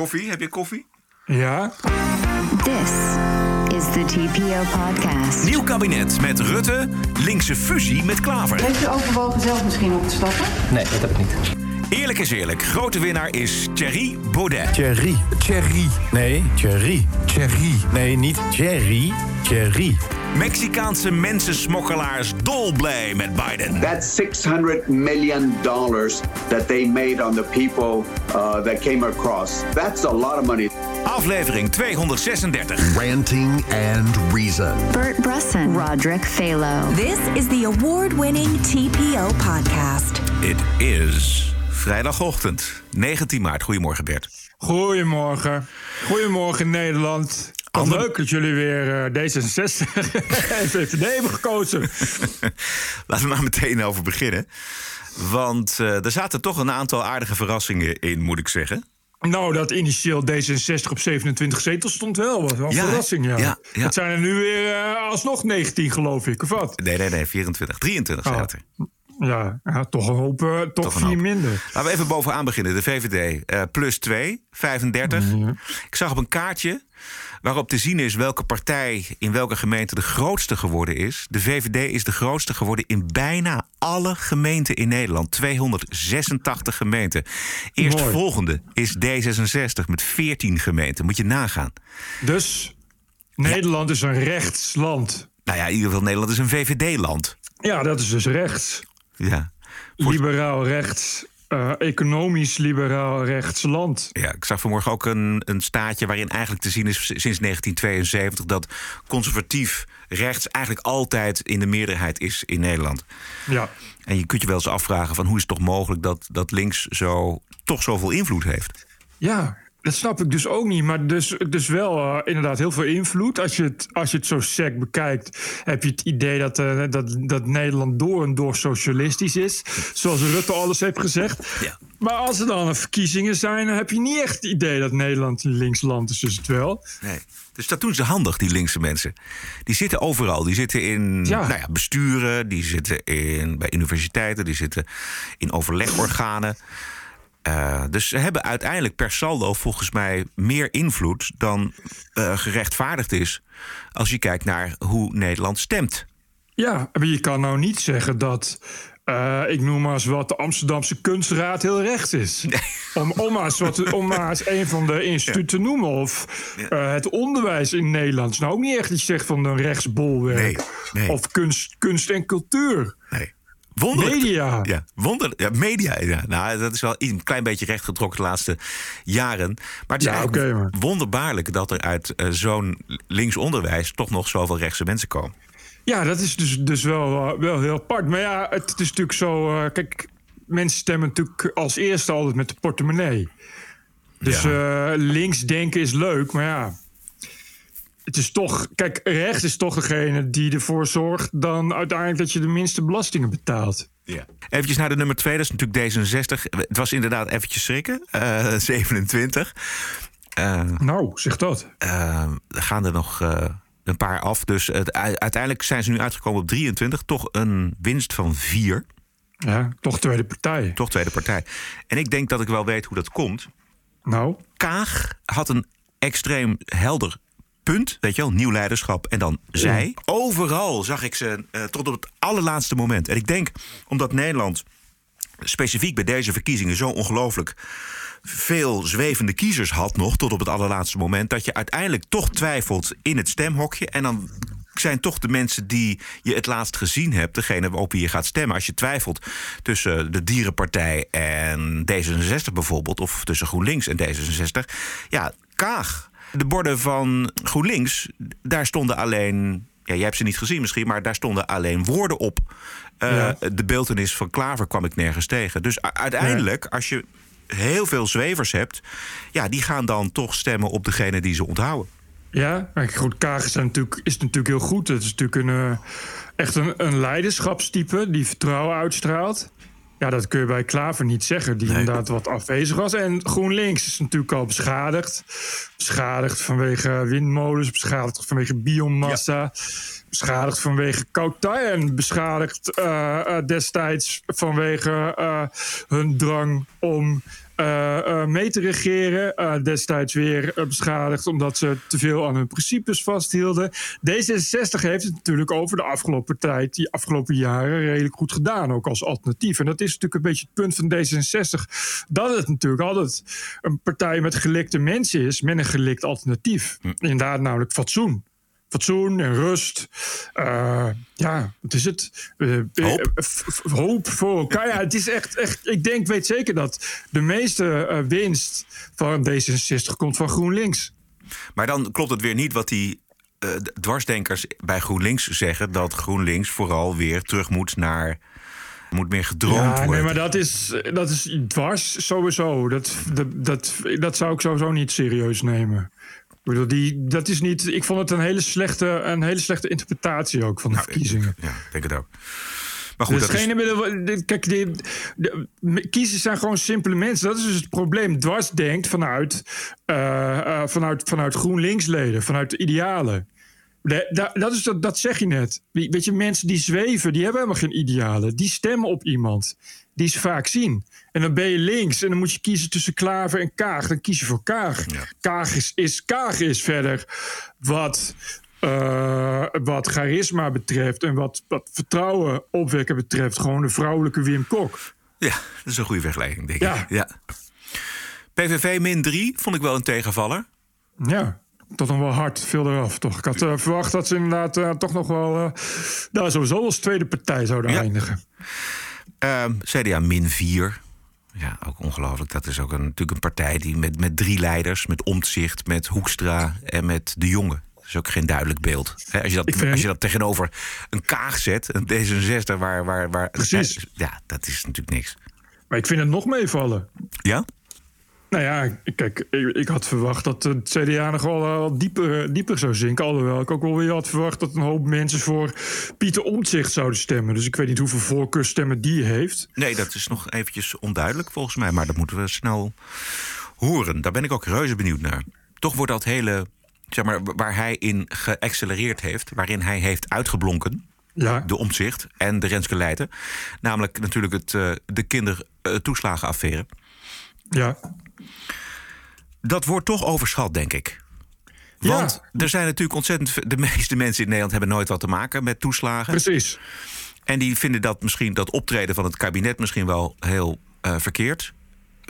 Koffie? Heb je koffie? Ja. This is the TPO podcast. Nieuw kabinet met Rutte. Linkse fusie met Klaver. Heeft u overwogen zelf misschien op te stappen? Nee, dat heb ik niet. Eerlijk is eerlijk. Grote winnaar is Thierry Baudet. Thierry. Thierry. Nee, Thierry. Thierry. Nee, niet Thierry. Thierry. Mexicaanse mensensmokkelaars dolblij met Biden. That's 600 million dollars that they made on the people uh, that came across. That's a lot of money. Aflevering 236. Ranting and Reason. Bert Brusson, Roderick Phalo. This is the award-winning TPO podcast. It is vrijdagochtend, 19 maart. Goedemorgen Bert. Goedemorgen. Goedemorgen Nederland. Ander- leuk dat jullie weer eh, D66 en VVD hebben gekozen. Laten we maar meteen over beginnen. Want eh, er zaten toch een aantal aardige verrassingen in, moet ik zeggen. Nou, dat initieel D66 op 27 zetels stond wel. Wat een Ja, verrassing, ja. Ja, ja. Het zijn er nu weer eh, alsnog 19, geloof ik, of wat? Nee, nee, nee, 24. 23 Oh. zaten er. Ja, ja toch een hoop, toch, Toch een vier hoop. minder. Laten we even bovenaan beginnen. De VVD plus 2, 35. Ik zag op een kaartje waarop te zien is welke partij in welke gemeente de grootste geworden is. De VVD is de grootste geworden in bijna alle gemeenten in Nederland. 286 gemeenten. Eerstvolgende is D66 met 14 gemeenten. Moet je nagaan. Dus Nederland is een rechtsland. Nou ja, in ieder geval Nederland is een VVD-land. Ja, dat is dus rechts. Ja. Liberaal rechts. Eh, economisch liberaal rechtsland. Ja, ik zag vanmorgen ook een, een staatje waarin eigenlijk te zien is sinds 1972 dat conservatief rechts eigenlijk altijd in de meerderheid is in Nederland. Ja. En je kunt je wel eens afvragen van hoe is het toch mogelijk dat, dat links zo, toch zoveel invloed heeft. Ja, dat snap ik dus ook niet. Maar dus, dus wel eh, inderdaad heel veel invloed. Als je, het, als je het zo sec bekijkt, heb je het idee dat, eh, dat, dat Nederland door en door socialistisch is. Zoals Rutte alles heeft gezegd. Ja. Maar als er dan verkiezingen zijn, dan heb je niet echt het idee dat Nederland een linksland is. Dus het wel. Nee. Dus dat doen ze handig, die linkse mensen. Die zitten overal. Die zitten in Ja. Nou ja, besturen, die zitten in, bij universiteiten, die zitten in overlegorganen. Eh, dus ze hebben uiteindelijk per saldo volgens mij meer invloed dan eh, gerechtvaardigd is. Als je kijkt naar hoe Nederland stemt. Ja, maar je kan nou niet zeggen dat. eh, ik noem maar eens wat de Amsterdamse kunstraad heel rechts is. Om, om, maar eens wat, om maar eens een van de instituten te noemen. Of het onderwijs in Nederland. is nou ook niet echt je zegt van een rechtsbolwerk. Nee, nee. Of kunst, kunst en cultuur. Nee. Wonderlijk. Media. Ja, wonder, ja, media. Ja. Nou, dat is wel een klein beetje rechtgetrokken de laatste jaren. Maar het is Ja, eigenlijk wonderbaarlijk dat er uit eh, zo'n links onderwijs toch nog zoveel rechtse mensen komen. Ja, dat is dus, dus wel, wel heel apart. Maar ja, het is natuurlijk zo. eh, kijk, mensen stemmen natuurlijk als eerste altijd met de portemonnee. Dus eh, links denken is leuk, maar ja. Het is toch. Kijk, rechts is toch degene die ervoor zorgt dan uiteindelijk dat je de minste belastingen betaalt. Ja. Eventjes naar de nummer 2, dat is natuurlijk D66. Het was inderdaad eventjes schrikken. eh, 27. Eh, Nou, zeg dat. er gaan er nog een paar af. Dus het, uiteindelijk zijn ze nu uitgekomen op 23. Toch een winst van 4. Ja, toch tweede partij. Toch tweede partij. En ik denk dat ik wel weet hoe dat komt. Nou, Kaag had een extreem helder punt. Weet je wel, nieuw leiderschap. En dan zij. Overal zag ik ze eh, tot op het allerlaatste moment. En ik denk omdat Nederland specifiek bij deze verkiezingen zo ongelooflijk veel zwevende kiezers had nog tot op het allerlaatste moment. Dat je uiteindelijk toch twijfelt in het stemhokje. En dan zijn toch de mensen die je het laatst gezien hebt, degene op wie je gaat stemmen. Als je twijfelt tussen de Dierenpartij en D66 bijvoorbeeld, of tussen GroenLinks en D66, ja, Kaag. De borden van GroenLinks, daar stonden alleen. Ja, jij hebt ze niet gezien misschien, maar daar stonden alleen woorden op. Eh, Ja. De beeldenis van Klaver kwam ik nergens tegen. Dus uiteindelijk, als je heel veel zwevers hebt, ja, die gaan dan toch stemmen op degene die ze onthouden. Ja, maar goed, Kaag is natuurlijk, is natuurlijk heel goed. Het is natuurlijk een, eh, echt een, een leiderschapstype die vertrouwen uitstraalt. Ja, dat kun je bij Klaver niet zeggen, die inderdaad wat afwezig was. En GroenLinks is natuurlijk al beschadigd. Beschadigd vanwege windmolens, beschadigd vanwege biomassa. Beschadigd vanwege Kautai en beschadigd eh, eh, destijds vanwege eh, hun drang om mee te regeren. Eh, destijds weer eh, beschadigd omdat ze te veel aan hun principes vasthielden. D66 heeft het natuurlijk over de afgelopen tijd, die afgelopen jaren, redelijk goed gedaan. Ook als alternatief. En dat is natuurlijk een beetje het punt van D66. Dat het natuurlijk altijd een partij met gelikte mensen is, met een gelikt alternatief. Inderdaad, namelijk fatsoen fatsoen en rust. Eh, ja, wat is het? Eh, Hoop. voor elkaar. Ja, het is echt, echt. Ik denk, weet zeker dat de meeste winst van D66 komt van GroenLinks. Maar dan klopt het weer niet wat die dwarsdenkers bij GroenLinks zeggen... dat GroenLinks vooral weer terug moet naar... moet meer gedroomd Ja, worden. nee, maar dat is, dat is dwars sowieso. Dat, dat, dat, dat zou ik sowieso niet serieus nemen. Bedoel, die, dat is niet. Ik vond het een hele slechte, een hele slechte interpretatie ook van de Nou, verkiezingen. Ja, ik denk het ook. Maar goed, Dus dat is, Kijk, de, de- de- kiezers zijn gewoon simpele mensen. Dat is dus het probleem. Dwars denkt vanuit, eh, eh, vanuit, vanuit GroenLinks-leden, vanuit de idealen. De- da- dat, is, dat, dat zeg je net. Weet je, mensen die zweven, die hebben helemaal geen idealen. Die stemmen op iemand die ze vaak zien. En dan ben je links en dan moet je kiezen tussen Klaver en Kaag. Dan kies je voor Kaag. Kaag is, is, Kaag is verder wat, eh, wat charisma betreft... en wat, wat vertrouwen opwekken betreft... gewoon de vrouwelijke Wim Kok. ja, dat is een goede vergelijking, denk ik. Ja. PVV min 3 vond ik wel een tegenvaller. Ja, tot nog wel hard, veel eraf toch. Ik had eh, verwacht dat ze inderdaad eh, toch nog wel... eh nou, sowieso als tweede partij zouden Ja. eindigen. Ehm, CDA min 4. Ja, ook ongelooflijk. Dat is ook een, natuurlijk een partij die met, met drie leiders... met Omtzigt, met Hoekstra en met De Jonge. Dat is ook geen duidelijk beeld. Als, je dat, vind- als je dat tegenover een Kaag zet, een D66... waar, waar, waar, Precies. Ja, dat is natuurlijk niks. Maar ik vind het nog meevallen. Ja? Nou ja, kijk, ik, ik had verwacht dat het CDA nog wel, eh, wel dieper, dieper zou zinken. Alhoewel ik ook wel weer had verwacht dat een hoop mensen voor Pieter Omtzigt zouden stemmen. Dus ik weet niet hoeveel voorkeurstemmen die heeft. Nee, dat is nog eventjes onduidelijk volgens mij. Maar dat moeten we snel horen. Daar ben ik ook reuze benieuwd naar. Toch wordt dat hele, zeg maar, waar hij in geaccelereerd heeft... waarin hij heeft uitgeblonken... Ja, de omzicht en de Renske Leijten. Namelijk natuurlijk het, eh, de kindertoeslagenaffaire. ja. Dat wordt toch overschat, denk ik. Ja. Want er zijn natuurlijk ontzettend... De meeste mensen in Nederland hebben nooit wat te maken met toeslagen. precies. En die vinden dat misschien dat optreden van het kabinet misschien wel heel eh, verkeerd.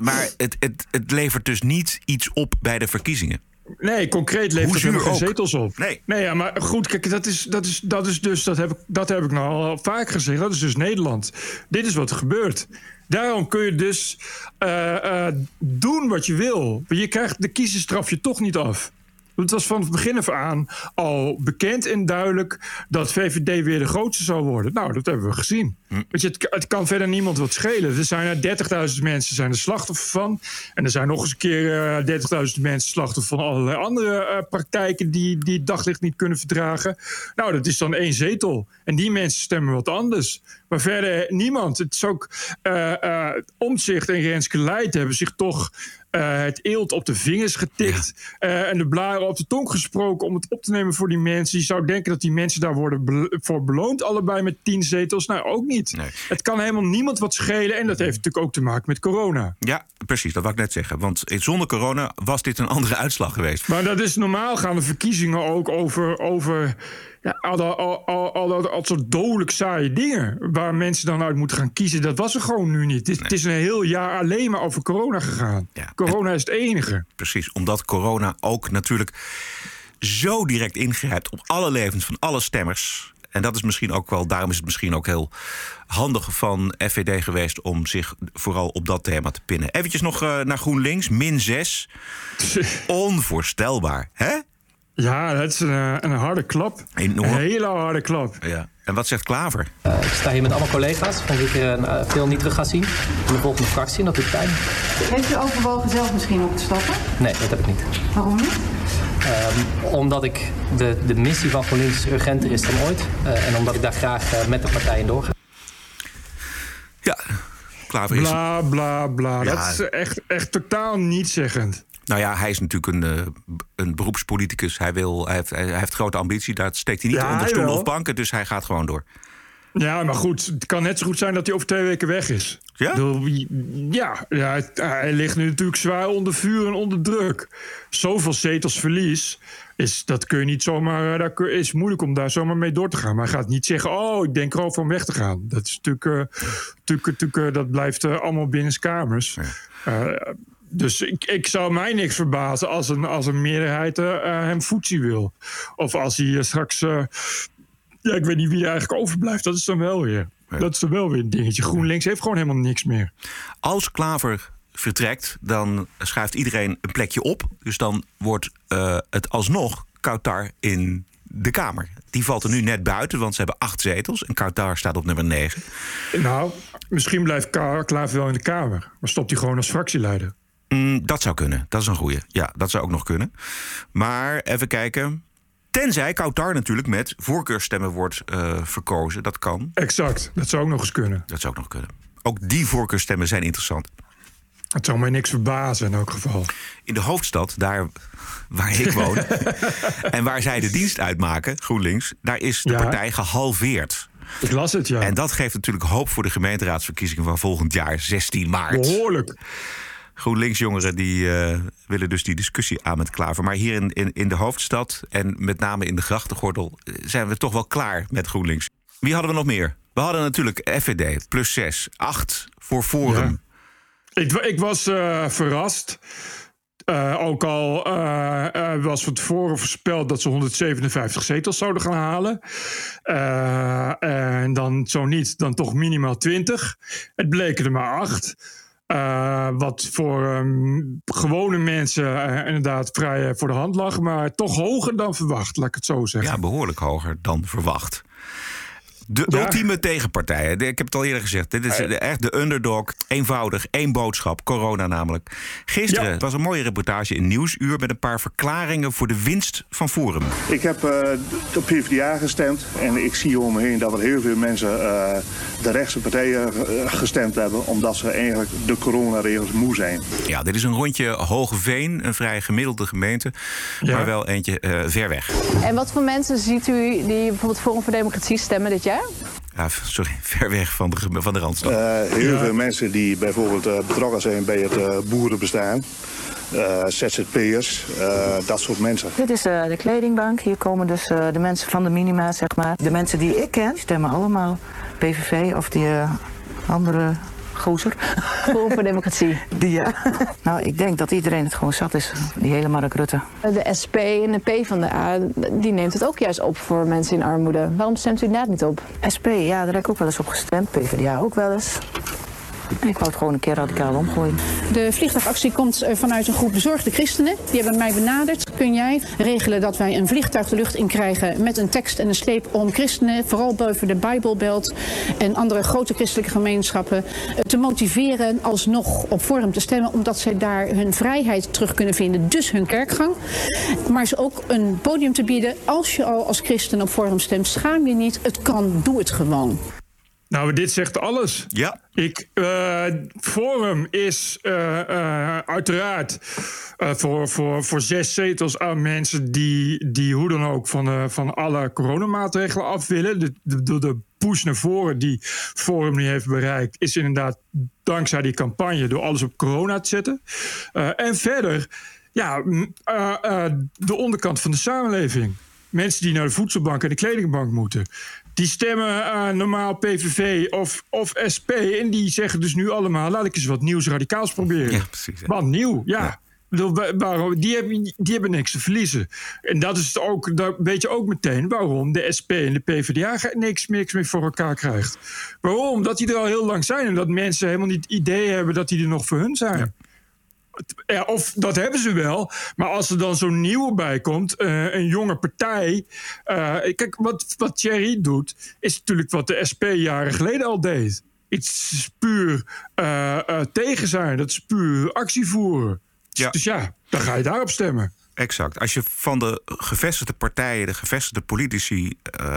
Maar het, het, het levert dus niet iets op bij de verkiezingen. Nee, concreet levert Hoe het helemaal zuur geen zetels op. Nee. Nee, ja, maar goed, kijk, dat is, dat is, dat is dus, dat heb, ik, dat heb ik nou al vaak gezegd. Dat is dus Nederland. Dit is wat er gebeurt. Daarom kun je dus eh, eh, doen wat je wil. Maar je krijgt de kiezersstraf je toch niet af. Het was van het begin af aan al bekend en duidelijk dat VVD weer de grootste zou worden. Nou, dat hebben we gezien. Weet je, het, het kan verder niemand wat schelen. Er zijn er 30.000 mensen zijn er slachtoffer van. En er zijn nog eens een keer eh 30.000 mensen slachtoffer van allerlei andere eh, praktijken die, die het daglicht niet kunnen verdragen. Nou, dat is dan één zetel. En die mensen stemmen wat anders. Maar verder niemand. Het is ook eh eh, Omtzigt en Renske Leijt hebben zich toch eh, het eelt op de vingers getikt. eh, en de blaren op de tong gesproken om het op te nemen voor die mensen. Je zou denken dat die mensen daar worden voor beloond. Allebei met tien zetels. Nou, ook niet. Nee. Het kan helemaal niemand wat schelen. En dat heeft natuurlijk ook te maken met corona. Ja, precies, dat wou ik net zeggen. Want zonder corona was dit een andere uitslag geweest. Maar dat is normaal gaan de verkiezingen ook over, over ja, al, dat- al, al, al, dat- al soort dodelijk saaie dingen. Waar mensen dan uit moeten gaan kiezen. Dat was er gewoon nu niet. Het is, het is een heel jaar alleen maar over corona gegaan. Ja. Corona is het enige. Precies, omdat corona ook natuurlijk zo direct ingrijpt op alle levens van alle stemmers. En dat is misschien ook wel, daarom is het misschien ook heel handig van FVD geweest om zich vooral op dat thema te pinnen. Eventjes nog eh, naar GroenLinks, min 6. Onvoorstelbaar, hè? Ja, dat is een, eh, een harde klap. Enorm. Een hele harde klap. Ja. En wat zegt Klaver? Ik sta hier met allemaal collega's van wie ik eh, veel niet terug ga zien in de volgende fractie. En dat doet pijn. Heeft u overwogen zelf misschien op te stappen? Nee, dat heb ik niet. Waarom niet? Omdat ik de, de missie van GroenLinks urgenter is dan ooit. Eh, en omdat ik daar graag met de partij in doorga. Ja, Klaver is... Bla, bla, bla. Ja. Dat is echt, echt totaal nietszeggend. Nou ja, hij is natuurlijk een, eh, een beroepspoliticus. Hij, wil, hij, heeft, hij heeft grote ambitie. Daar steekt hij niet Ja, onder stoelen of banken. Dus hij gaat gewoon door. Ja, maar goed, het kan net zo goed zijn dat hij over twee weken weg is. Ja? Ja, ja, hij ligt nu natuurlijk zwaar onder vuur en onder druk. Zoveel zetels verlies, is, dat kun je niet zomaar, eh, daar kun- is moeilijk om daar zomaar mee door te gaan. Maar hij gaat niet zeggen, oh, ik denk erover om weg te gaan. Dat is natuurlijk, eh, natuurlijk, natuurlijk dat blijft allemaal binnenskamers. Eh, dus ik, ik zou mij niks verbazen als een, als een meerderheid eh, eh, hem voetsie wil. Of als hij eh, straks... ja, ik weet niet wie er eigenlijk overblijft. Dat is dan wel weer. Dat is dan wel weer een dingetje. GroenLinks heeft gewoon helemaal niks meer. Als Klaver vertrekt, dan schuift iedereen een plekje op. Dus dan wordt het alsnog Kautar in de Kamer. Die valt er nu net buiten, want ze hebben acht zetels. En Kautar staat op nummer negen. Nou, misschien blijft Klaver wel in de Kamer. Maar stopt hij gewoon als fractieleider. Mm, dat zou kunnen. Dat is een goeie. Ja, dat zou ook nog kunnen. Maar even kijken. Tenzij Kautar natuurlijk met voorkeurstemmen wordt eh, verkozen. Dat kan. Exact. Dat zou ook nog eens kunnen. Dat zou ook nog kunnen. Ook die voorkeurstemmen zijn interessant. Het zou mij niks verbazen in elk geval. In de hoofdstad, daar waar ik woon... en waar zij de dienst uitmaken, GroenLinks... daar is de Ja. partij gehalveerd. Ik las het, ja. En dat geeft natuurlijk hoop voor de gemeenteraadsverkiezingen... van volgend jaar, 16 maart. Behoorlijk. GroenLinks-jongeren die eh, willen dus die discussie aan met Klaver. Maar hier in, in, in de hoofdstad en met name in de grachtengordel... eh, zijn we toch wel klaar met GroenLinks. Wie hadden we nog meer? We hadden natuurlijk FVD, plus 6, 8 voor Forum. Ik, ik was eh, verrast. Ook al eh, was van tevoren voorspeld dat ze 157 zetels zouden gaan halen. En dan zo niet, dan toch minimaal 20. Het bleken er maar 8. wat voor ehm, gewone mensen eh, inderdaad vrij eh, voor de hand lag. Maar toch hoger dan verwacht, laat ik het zo zeggen. Ja, behoorlijk hoger dan verwacht. De Ja. ultieme tegenpartijen. De- Ik heb het al eerder gezegd. Dit is de- echt de underdog. Eenvoudig, één boodschap. Corona namelijk. Gisteren Ja. was een mooie reportage in Nieuwsuur... met een paar verklaringen voor de winst van Forum. Ik heb eh, op PvdA gestemd en ik zie om me heen dat er heel veel mensen eh, de rechtse partijen eh, gestemd hebben omdat ze eigenlijk de coronaregels moe zijn. Ja, dit is een rondje Hogeveen. Een vrij gemiddelde gemeente. Ja. Maar wel eentje eh, ver weg. En wat voor mensen ziet u die bijvoorbeeld Forum voor Democratie stemmen dit jaar? Ja, sorry, ver weg van de, van de Randstad. Eh, heel Ja. veel mensen die bijvoorbeeld eh, betrokken zijn bij het eh, boerenbestaan, eh, ZZP'ers, eh, dat soort mensen. Dit is eh, de kledingbank. Hier komen dus eh, de mensen van de minima, zeg maar. De mensen die ik ken, die stemmen allemaal PVV of die andere gozer. Voor Democratie. Die, ja. nou, ik denk dat iedereen het gewoon zat is, die hele Mark Rutte. De SP en de P van de A, die neemt het ook juist op voor mensen in armoede. Waarom stemt u inderdaad niet op? SP, ja, daar heb ik ook wel eens op gestemd. PvdA ook wel eens. Ik wou het gewoon een keer radicaal omgooien. De vliegtuigactie komt eh, vanuit een groep bezorgde christenen. Die hebben mij benaderd. Kun jij regelen dat wij een vliegtuig de lucht in krijgen met een tekst en een sleep om christenen, vooral boven de Bijbelbelt en andere grote christelijke gemeenschappen, eh, te motiveren alsnog op Forum te stemmen, omdat zij daar hun vrijheid terug kunnen vinden, dus hun kerkgang. Maar ze ook een podium te bieden. Als je al als christen op Forum stemt, schaam je niet. Het kan, doe het gewoon. Nou, dit zegt alles. Ja. Ik, eh, Forum is eh, eh, uiteraard voor, voor, voor zes zetels aan mensen die, die hoe dan ook van, eh, van alle coronamaatregelen af willen. De, de, de, de push naar voren die Forum nu heeft bereikt, is inderdaad dankzij die campagne door alles op corona te zetten. En verder, ja, de onderkant van de samenleving. Mensen die naar de voedselbank en de kledingbank moeten. Die stemmen eh, normaal PVV of, of SP. En die zeggen dus nu allemaal: laat ik eens wat nieuws radicaals proberen. Ja, precies. Wat nieuw, ja. Waarom, die, hebben, die hebben niks te verliezen. En dat is ook, dat weet je ook meteen waarom de SP en de PvdA niks, niks meer voor elkaar krijgt. Waarom? Omdat die er al heel lang zijn en dat mensen helemaal niet het idee hebben dat die er nog voor hun zijn. Ja, of dat hebben ze wel. Maar als er dan zo'n nieuwe bij komt, eh, een jonge partij. eh, kijk, wat, wat Thierry doet, is natuurlijk wat de SP jaren geleden al deed. Iets puur eh, tegen zijn, dat is puur actie voeren. Ja. Dus ja, dan ga je daarop stemmen. Exact. Als je van de gevestigde partijen, de gevestigde politici...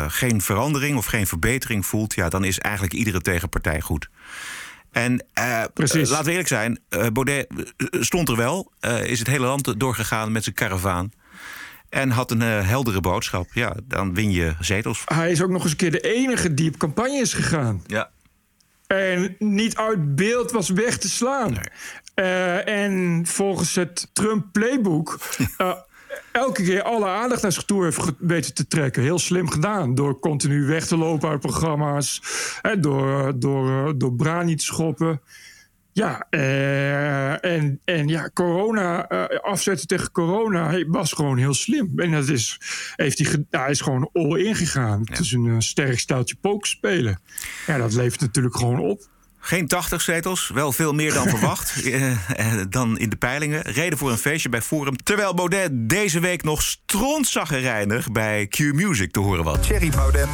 geen verandering of geen verbetering voelt... Ja, dan is eigenlijk iedere tegenpartij goed. En eh, laten we eerlijk zijn, eh, Baudet stond er wel. is het hele land doorgegaan met zijn karavaan. En had een heldere boodschap. Ja, dan win je zetels. Hij is ook nog eens een keer de enige die op campagne is gegaan. Ja. En niet uit beeld was weg te slaan. En volgens het Trump playbook... eh, elke keer alle aandacht naar zich toe heeft weten te trekken. Heel slim gedaan. Door continu weg te lopen uit programma's. Hè, door, door, eh, door Brani te schoppen. Ja, eh, en, en ja, corona, eh, afzetten tegen corona was gewoon heel slim. En dat is, heeft hij, hij is gewoon all in gegaan. Het is een eh, sterk steltje poker spelen. Ja, dat levert natuurlijk gewoon op. Geen 80 zetels, wel veel meer dan verwacht. eh, eh, dan in de peilingen. Reden voor een feestje bij Forum. Terwijl Baudet deze week nog strontzaggerijnig bij Q Music te horen was. Thierry Baudet.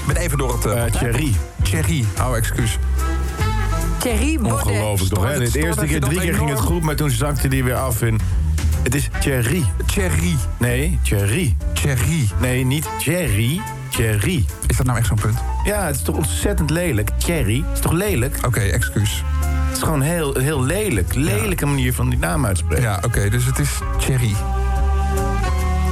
Ik ben even door het... Uh, Thierry. Thierry, oh excuus. Thierry Baudet. Ongelooflijk toch, hè? De eerste keer, drie keer ging het goed, maar toen zakte die weer af. En het is Thierry. Thierry. Nee, Thierry. Thierry. Nee, niet Thierry. Thierry. Is dat nou echt zo'n punt? Ja, het is toch ontzettend lelijk. Thierry, het is toch lelijk? Oké, excuus. Het is gewoon heel, heel lelijk. Lelijke manier van die naam uitspreken. Ja, oké, dus het is Thierry.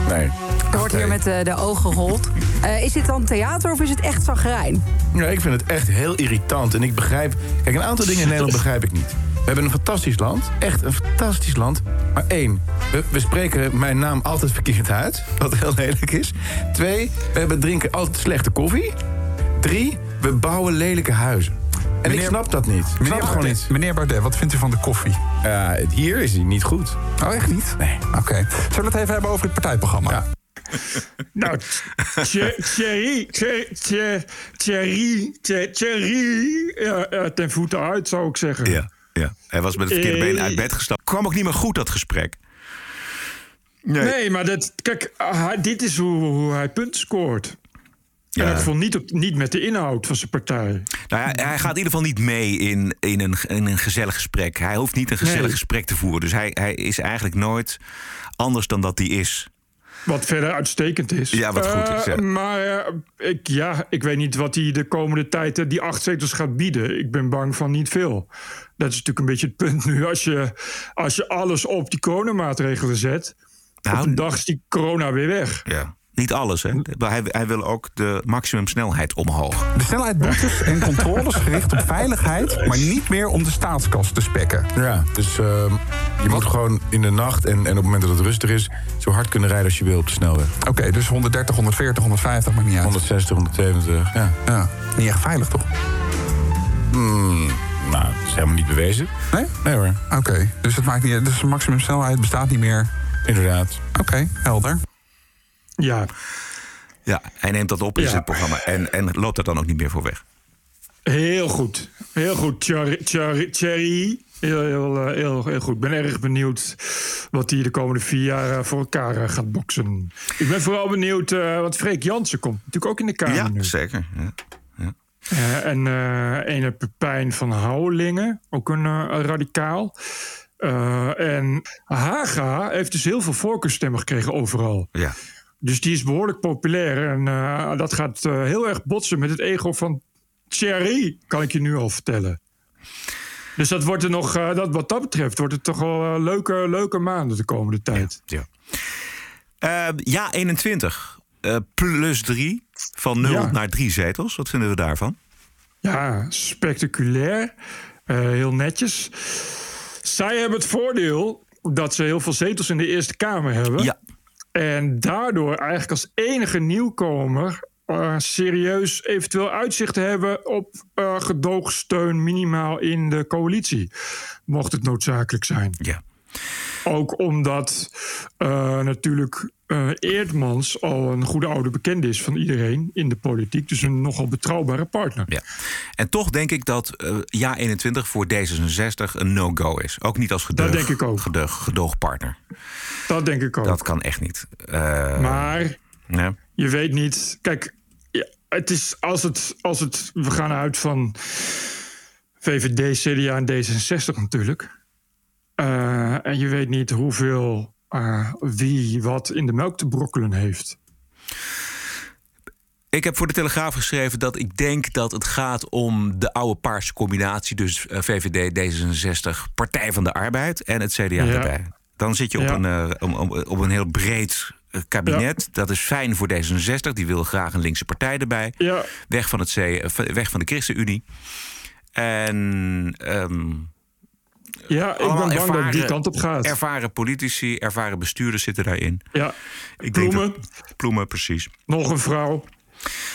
Nee. Er wordt hier met de, de ogen gerold. Eh, is dit dan theater of is het echt zagrijn? Ja, ik vind het echt heel irritant. En ik begrijp... Kijk, een aantal dingen in Nederland begrijp ik niet. We hebben een fantastisch land. Echt een fantastisch land. Maar één, we, we spreken mijn naam altijd verkeerd uit. Wat heel lelijk is. Twee, we hebben drinken altijd slechte koffie. Drie, we bouwen lelijke huizen. En ik snap dat niet. Ik snap Meneer het gewoon Baudet, niet. meneer Baudet, wat vindt u van de koffie? Ja, hier is hij niet goed. Oh, echt niet? Nee. Oké. Zullen we het even hebben over het partijprogramma? Ja. Nou, Thie- Thierry, Thie- Thie- Thierry, Thie- Thierry, ja, ten voeten uit zou ik zeggen. Ja, ja. Hij was met het verkeerde Eh. been uit bed gestapt. Kwam ook niet meer goed, dat gesprek. Nee, maar dat, kijk, dit is hoe, hoe hij punten scoort. En dat vond niet, op, niet met de inhoud van zijn partij. Nou, hij, hij gaat in ieder geval niet mee in, in, een, in een gezellig gesprek. Hij hoeft niet een gezellig Nee. gesprek te voeren. Dus hij, hij is eigenlijk nooit anders dan dat hij is. Wat verder uitstekend is. Ja, wat goed is, ja. Eh, Maar eh, ik, ja, ik weet niet wat hij de komende tijd eh, die acht zetels gaat bieden. Ik ben bang van niet veel. Dat is natuurlijk een beetje het punt nu. Als je, als je alles op die coronamaatregelen zet... Nou, op een dag is die corona weer weg. Ja. Niet alles, hè? Maar Hij, hij wil ook de maximumsnelheid omhoog. De snelheid boetes en controles gericht op veiligheid, maar niet meer om de staatskas te spekken. Ja, dus ehm, je moet gewoon in de nacht en, en op het moment dat het rustig is... zo hard kunnen rijden als je wil op de snelweg. Oké, dus 130, 140, 150, maakt niet uit. 160, 170, ja. Ja, niet echt veilig toch? Hmm, nou, dat is helemaal niet bewezen. Nee? Nee hoor. Oké, dus het maakt niet. Dus de maximumsnelheid bestaat niet meer. Inderdaad. Oké, helder. Ja, Ja, hij neemt dat op in Ja. zijn programma en, en loopt er dan ook niet meer voor weg. heel goed. Heel goed, Thierry. Heel, heel, eh, heel, heel goed. Ik ben erg benieuwd wat hij de komende vier jaar eh, voor elkaar eh, gaat boksen. Ik ben vooral benieuwd eh, wat Freek Jansen komt. Natuurlijk ook in de Kamer Ja, nu. zeker. Ja. Eh, en eh ene Pepijn van Houwelingen, ook een eh, radicaal. En Haga heeft dus heel veel voorkeurstemmen gekregen overal. Ja. Dus die is behoorlijk populair. En dat gaat heel erg botsen met het ego van Thierry, kan ik je nu al vertellen. Dus dat wordt er nog, dat, wat dat betreft, wordt het toch wel leuke, leuke maanden de komende tijd. Ja. Eh, ja, 21. Eh, plus 3. Van 0 Ja. naar 3 zetels. Wat vinden we daarvan? Ja, spectaculair. Eh, heel netjes. Zij hebben het voordeel dat ze heel veel zetels in de Eerste Kamer hebben. Ja. En daardoor eigenlijk als enige nieuwkomer eh, serieus eventueel uitzicht hebben op eh gedoogsteun minimaal in de coalitie. Mocht het noodzakelijk zijn. Ja. Ook omdat natuurlijk eh, Eerdmans al een goede oude bekende is van iedereen in de politiek. Dus een nogal betrouwbare partner. Ja. En toch denk ik dat eh, ja 21 voor D66 een no-go is. Ook niet als gedoog, Dat denk ik ook. gedoog- gedoogpartner. Dat denk ik ook. Dat kan echt niet. Eh, Maar je weet niet. Kijk, het is als het, als het. We gaan uit van VVD, CDA en D66 natuurlijk. En je weet niet hoeveel. Wie wat in de melk te brokkelen heeft. Ik heb voor de Telegraaf geschreven dat ik denk dat het gaat om de oude paarse combinatie. Dus eh, VVD, D66, Partij van de Arbeid en het CDA Ja. erbij. Dan zit je op, een, eh, om- om- op een heel breed eh, kabinet. Dat is fijn voor D66. Die wil graag een linkse partij erbij. Ja. Weg, van het C, weg van de ChristenUnie. En ehm, Ja, ik ben bang dat het die kant op gaat. Ervaren politici, ervaren bestuurders zitten daarin. Ja, Ik Ploemen. Denk dat, ploemen, precies. Nog een vrouw.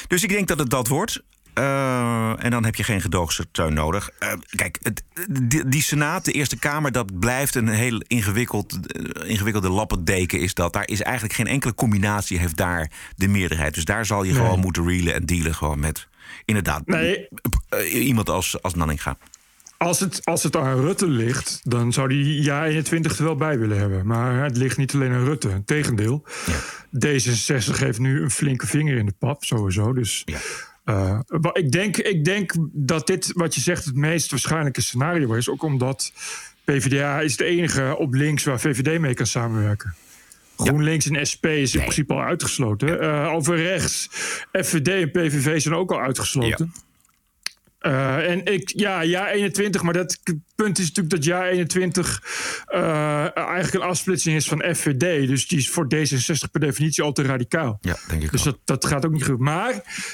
Dus ik denk dat het dat wordt. Eh, en dan heb je geen gedoogsteun nodig. Eh, kijk, het, die, die Senaat, de Eerste Kamer, dat blijft een heel ingewikkeld, eh, ingewikkelde lappendeken. Is dat. Daar is eigenlijk geen enkele combinatie, heeft daar de meerderheid. Dus daar zal je Nee. gewoon moeten reelen en dealen gewoon met inderdaad Nee. iemand als, als Nanninga. Als het, als het aan Rutte ligt, dan zou die ja 21 er wel bij willen hebben. Maar het ligt niet alleen aan Rutte. Integendeel. D66 heeft nu een flinke vinger in de pap, sowieso. Dus eh, ik, denk, ik denk dat dit, wat je zegt, het meest waarschijnlijke scenario is. Ook omdat PvdA is de enige op links waar VVD mee kan samenwerken. GroenLinks en SP is in principe al uitgesloten. Eh, over rechts, FVD en PVV zijn ook al uitgesloten. Eh, en ik, ja, jaar 21, maar dat punt is natuurlijk dat jaar 21 eh, eigenlijk een afsplitsing is van FVD. Dus die is voor D66 per definitie al te radicaal. Ja, denk ik Dus dat, dat gaat ook niet goed. Maar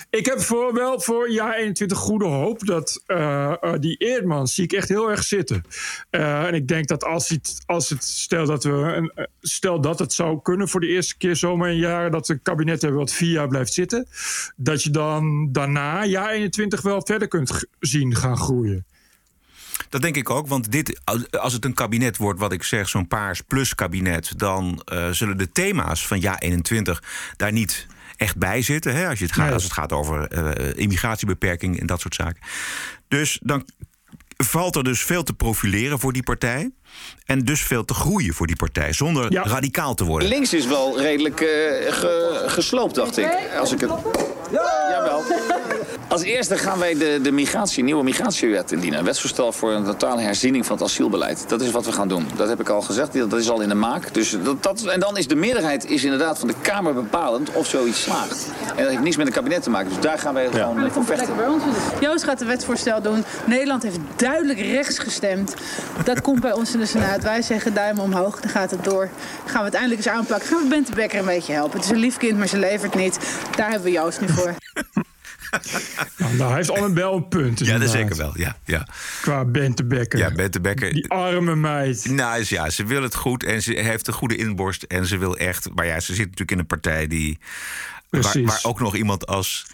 ik heb voor, wel voor jaar 21 goede hoop dat eh, die Eerdmans zie ik echt heel erg zitten. En ik denk dat als het, als het stel, dat we een, stel dat het zou kunnen voor de eerste keer zomaar een jaar dat we een kabinet hebben wat vier jaar blijft zitten, dat je dan daarna jaar 21 wel verder kunt zien gaan groeien. Dat denk ik ook, want dit, als het een kabinet wordt, wat ik zeg, zo'n paars plus kabinet, dan eh, zullen de thema's van jaar 21 daar niet echt bij zitten. Hè, als, je het gaat, Nee. als het gaat over eh, immigratiebeperking en dat soort zaken. Dus dan valt er dus veel te profileren voor die partij. En dus veel te groeien voor die partij, zonder radicaal te worden. Links is wel redelijk eh, ge- gesloopt, dacht ik. Als ik het... Jawel. Als eerste gaan wij de, de migratie, nieuwe migratiewet indienen. Een wetsvoorstel voor een totale herziening van het asielbeleid. Dat is wat we gaan doen. Dat heb ik al gezegd. Dat is al in de maak. Dus dat, dat, en dan is de meerderheid is inderdaad van de Kamer bepalend of zoiets slaagt. En dat heeft niks met een kabinet te maken. Dus daar gaan wij gewoon eh, voor vechten. Joost gaat een wetsvoorstel doen. Nederland heeft duidelijk rechts gestemd. Dat komt bij ons in de Senaat. Wij zeggen duim omhoog, dan gaat het door. Gaan we het eindelijk eens aanpakken. Gaan we Bente Becker een beetje helpen. Het is een lief kind, maar ze levert niet. Daar hebben we Joost nu voor. Nou, daar heeft Annabel een punt. Ja, dat inderdaad. zeker wel. Ja, ja. Qua Bente Becker. Ja, Bente Becker. Die arme meid. Nou ja, ze wil het goed en ze heeft een goede inborst. En ze wil echt. Maar ja, ze zit natuurlijk in een partij die. Waar, waar ook nog iemand als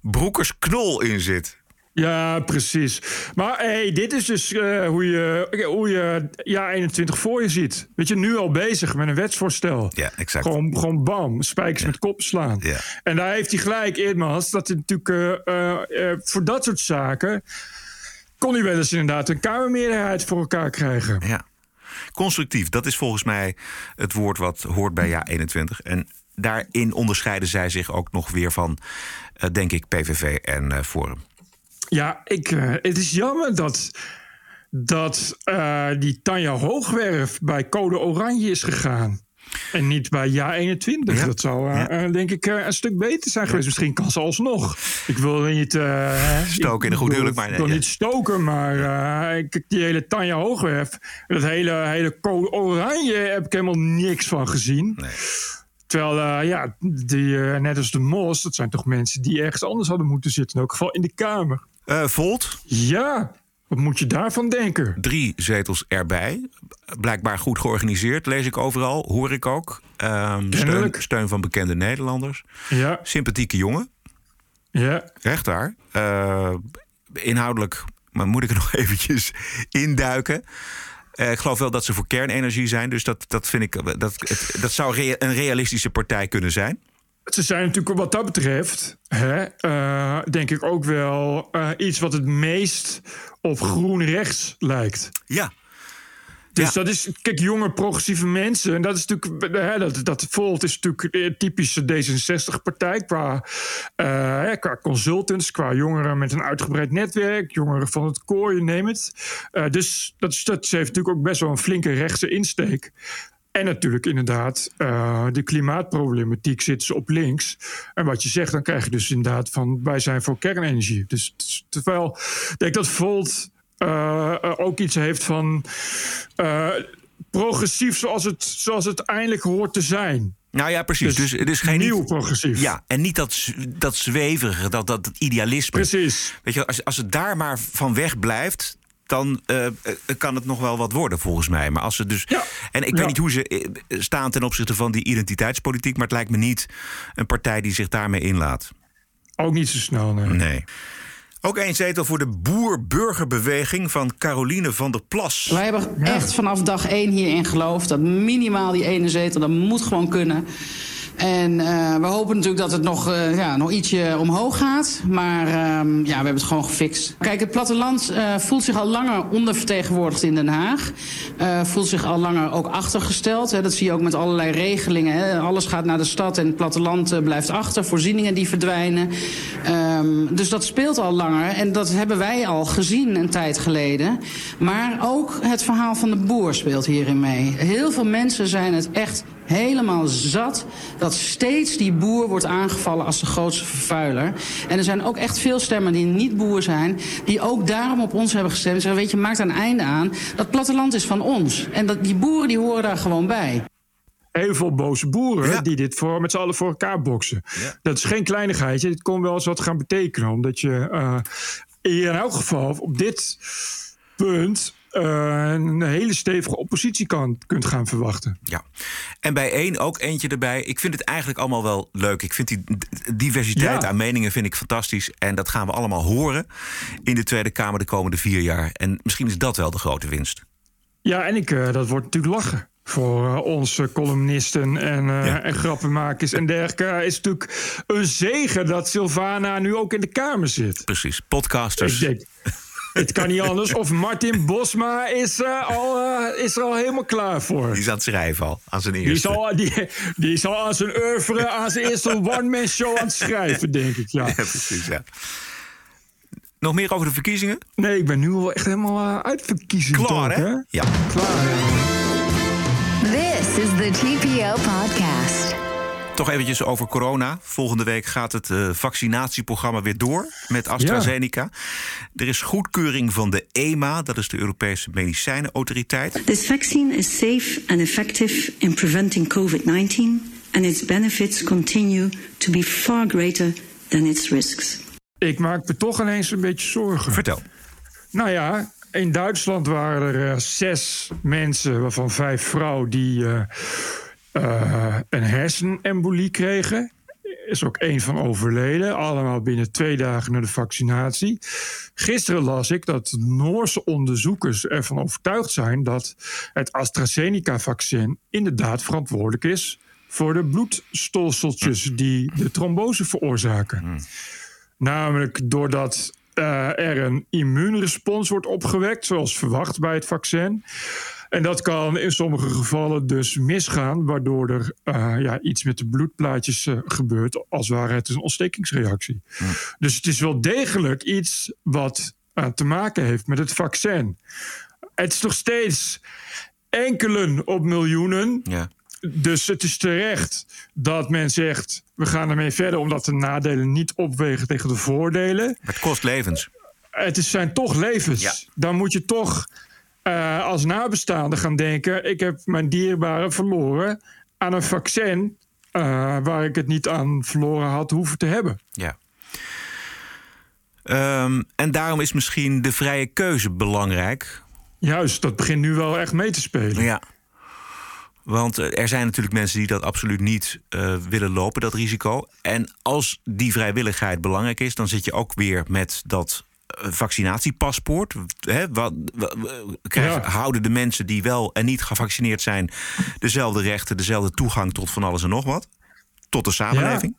Broekers Knol in zit. Ja, precies. Maar hey, dit is dus eh, hoe, je, hoe je jaar 21 voor je ziet. Weet je, nu al bezig met een wetsvoorstel. Ja, exact. Gewoon, gewoon bam, spijkers met kop slaan. Ja. En daar heeft hij gelijk, Eerdmans, dat hij natuurlijk eh, eh, voor dat soort zaken... kon hij wel eens inderdaad een kamermeerderheid voor elkaar krijgen. Ja. Constructief, dat is volgens mij het woord wat hoort bij jaar 21. En daarin onderscheiden zij zich ook nog weer van, denk ik, PVV en Forum. Ja, ik, eh, het is jammer dat, dat eh, die Tanja Hoogwerf bij Code Oranje is gegaan. En niet bij jaar 21. Dat zou eh, denk ik een stuk beter zijn geweest. Misschien kan ze alsnog. Ik wil niet... Stoken in een goed huwelijk, maar Ik wil nee, niet stoken, maar ik- die hele Tanja Hoogwerf... dat hele, hele Code Oranje heb ik helemaal niks van gezien. Terwijl, eh, ja, die, net als de Mos... dat zijn toch mensen die ergens anders hadden moeten zitten. In elk geval in de Kamer. Eh, Volt? Ja, wat moet je daarvan denken? Drie zetels erbij. Blijkbaar goed georganiseerd, lees ik overal, hoor ik ook. Ehm, steun, van bekende Nederlanders. Ja. Sympathieke jongen. Ja. Echt waar. Eh, inhoudelijk maar moet ik er nog eventjes induiken. Eh, ik geloof wel dat ze voor kernenergie zijn. Dus dat, dat vind ik. Dat, het- dat zou rea- een realistische partij kunnen zijn. Ze zijn natuurlijk wat dat betreft, hè, eh, denk ik ook wel eh, iets wat het meest op groen-rechts lijkt. Ja. Dus dat is, kijk, jonge progressieve mensen. En dat is natuurlijk, hè, dat, dat Volt is natuurlijk typische D66-partij qua, eh, qua consultants, qua jongeren met een uitgebreid netwerk, jongeren van het koor, je neem het. Eh, dus dat, is- dat ze heeft natuurlijk ook best wel een flinke rechtse insteek. En natuurlijk inderdaad, eh, de klimaatproblematiek zit ze op links. En wat je zegt, dan krijg je dus inderdaad van wij zijn voor kernenergie. Dus terwijl ik denk dat Volt eh, ook iets heeft van. eh, progressief zoals het, zoals het eindelijk hoort te zijn. Nou ja, precies. Dus, het is geen nieuw progressief. Ja, en niet dat, dat zweverige, dat, dat idealisme. Precies. Weet je, als, als het daar maar van weg blijft, dan eh, kan het nog wel wat worden, volgens mij. Maar als ze dus. En ik weet niet hoe ze eh, staan ten opzichte van die identiteitspolitiek, maar het lijkt me niet een partij die zich daarmee inlaat. Ook niet zo snel, nee. Nee. Ook één zetel voor de boer-burgerbeweging van Caroline van der Plas. Wij hebben echt vanaf dag één hierin geloofd dat minimaal die ene zetel, dat moet gewoon kunnen. En eh, we hopen natuurlijk dat het nog, eh, ja, nog ietsje omhoog gaat. Maar ehm, ja, we hebben het gewoon gefixt. Kijk, het platteland eh, voelt zich al langer ondervertegenwoordigd in Den Haag. Voelt zich al langer ook achtergesteld. Hè. Dat zie je ook met allerlei regelingen. Hè. Alles gaat naar de stad en het platteland blijft achter. Voorzieningen die verdwijnen. Ehm, dus dat speelt al langer. En dat hebben wij al gezien een tijd geleden. Maar ook het verhaal van de boer speelt hierin mee. Heel veel mensen zijn het echt helemaal zat dat steeds die boer wordt aangevallen als de grootste vervuiler. En er zijn ook echt veel stemmen die niet boer zijn, die ook daarom op ons hebben gestemd. Zeggen, weet je, maak daar een einde aan. Dat platteland is van ons. En dat, die boeren die horen daar gewoon bij. Heel veel boze boeren die dit voor, met z'n allen voor elkaar boksen. Dat is geen kleinigheidje. Dit kon wel eens wat gaan betekenen. Omdat je eh, in elk geval op dit punt een hele stevige oppositiekant kunt gaan verwachten. Ja. En bij één ook eentje erbij. Ik vind het eigenlijk allemaal wel leuk. Ik vind die diversiteit Ja. aan meningen vind ik fantastisch. En dat gaan we allemaal horen in de Tweede Kamer de komende vier jaar. En misschien is dat wel de grote winst. Ja, en ik, eh, dat wordt natuurlijk lachen. Voor eh, onze columnisten en, eh, en grappenmakers en dergelijke. Eh, is natuurlijk een zegen dat Sylvana nu ook in de Kamer zit. Precies, podcasters. Ik denk, het kan niet anders. Of Martin Bosma is, eh, al, eh, is er al helemaal klaar voor. Die is aan het schrijven al, aan zijn Die eerste. is, al, die, die is al aan zijn oeuvre, aan zijn eerste one-man show aan het schrijven, denk ik. Ja. Ja, precies, ja. Nog meer over de verkiezingen? Nee, ik ben nu wel echt helemaal uh, uitverkiezend. Klaar, ook, hè? Ja. Klaar, This is the TPO podcast. Toch eventjes over corona. Volgende week gaat het eh, vaccinatieprogramma weer door met AstraZeneca. Er is goedkeuring van de EMA, dat is de Europese Medicijnenautoriteit. This vaccine is safe and effective in preventing COVID 19, and its benefits continue to be far greater than its risks. Ik maak me toch ineens een beetje zorgen. Vertel. Nou ja, in Duitsland waren er eh, zes mensen, waarvan vijf vrouwen, die eh, eh, een hersenembolie kregen. Is ook één van overleden. Allemaal binnen twee dagen na de vaccinatie. Gisteren las ik dat Noorse onderzoekers ervan overtuigd zijn dat het AstraZeneca-vaccin inderdaad verantwoordelijk is voor de bloedstolseltjes die de trombose veroorzaken. Namelijk doordat eh, er een immuunrespons wordt opgewekt, zoals verwacht bij het vaccin. En dat kan in sommige gevallen dus misgaan, waardoor er eh, ja, iets met de bloedplaatjes eh, gebeurt, als ware het een ontstekingsreactie. Dus het is wel degelijk iets wat eh, te maken heeft met het vaccin. Het is nog steeds enkelen op miljoenen. Ja. Dus het is terecht dat men zegt: we gaan ermee verder, omdat de nadelen niet opwegen tegen de voordelen. Het kost levens. Het is, zijn toch levens. Dan moet je toch eh, als nabestaande gaan denken: ik heb mijn dierbaren verloren aan een vaccin eh, waar ik het niet aan verloren had hoeven te hebben. Ja. Ehm, en daarom is misschien de vrije keuze belangrijk. Juist, dat begint nu wel echt mee te spelen. Ja. Want eh, er zijn natuurlijk mensen die dat absoluut niet willen lopen, dat risico. En als die vrijwilligheid belangrijk is, dan zit je ook weer met dat vaccinatiepaspoort. Hè, wat, wa- wa- krijgen, Ja. Houden de mensen die wel en niet gevaccineerd zijn dezelfde rechten, dezelfde toegang tot van alles en nog wat? Tot de samenleving.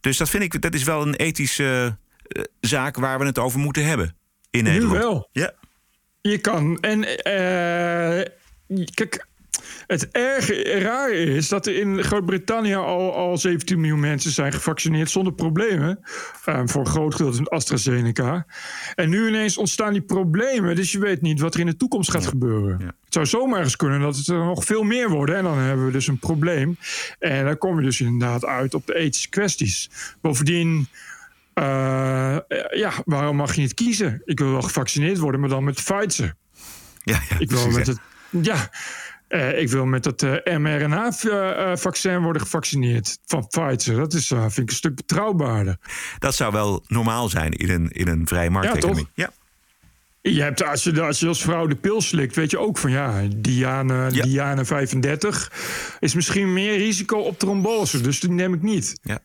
Dus dat vind ik, dat is wel een ethische eh, zaak waar we het over moeten hebben in Nu Nederland. wel. Ja. Je kan. En eh, kijk, het erge raar is dat er in Groot-Brittannië al, al 17 miljoen mensen zijn gevaccineerd zonder problemen. Eh, voor een groot gedeelte met AstraZeneca. En nu ineens ontstaan die problemen. Dus je weet niet wat er in de toekomst gaat gebeuren. Het zou zomaar eens kunnen dat het er nog veel meer worden. En dan hebben we dus een probleem. En dan kom je dus inderdaad uit op de ethische kwesties. Bovendien. eh, ja, waarom mag je niet kiezen? Ik wil wel gevaccineerd worden, maar dan met Pfizer. Ja, ja, ik wil precies, met ja. het, Ja, ik wil met dat eh, mRNA-vaccin worden gevaccineerd van Pfizer. Dat is, eh, vind ik een stuk betrouwbaarder. Dat zou wel normaal zijn in een, in een vrije markteconomie. Ja, Je hebt, als, je, als je als vrouw de pil slikt, weet je ook van ja, Diane, Diane 35 is misschien meer risico op trombose, dus die neem ik niet. Ja.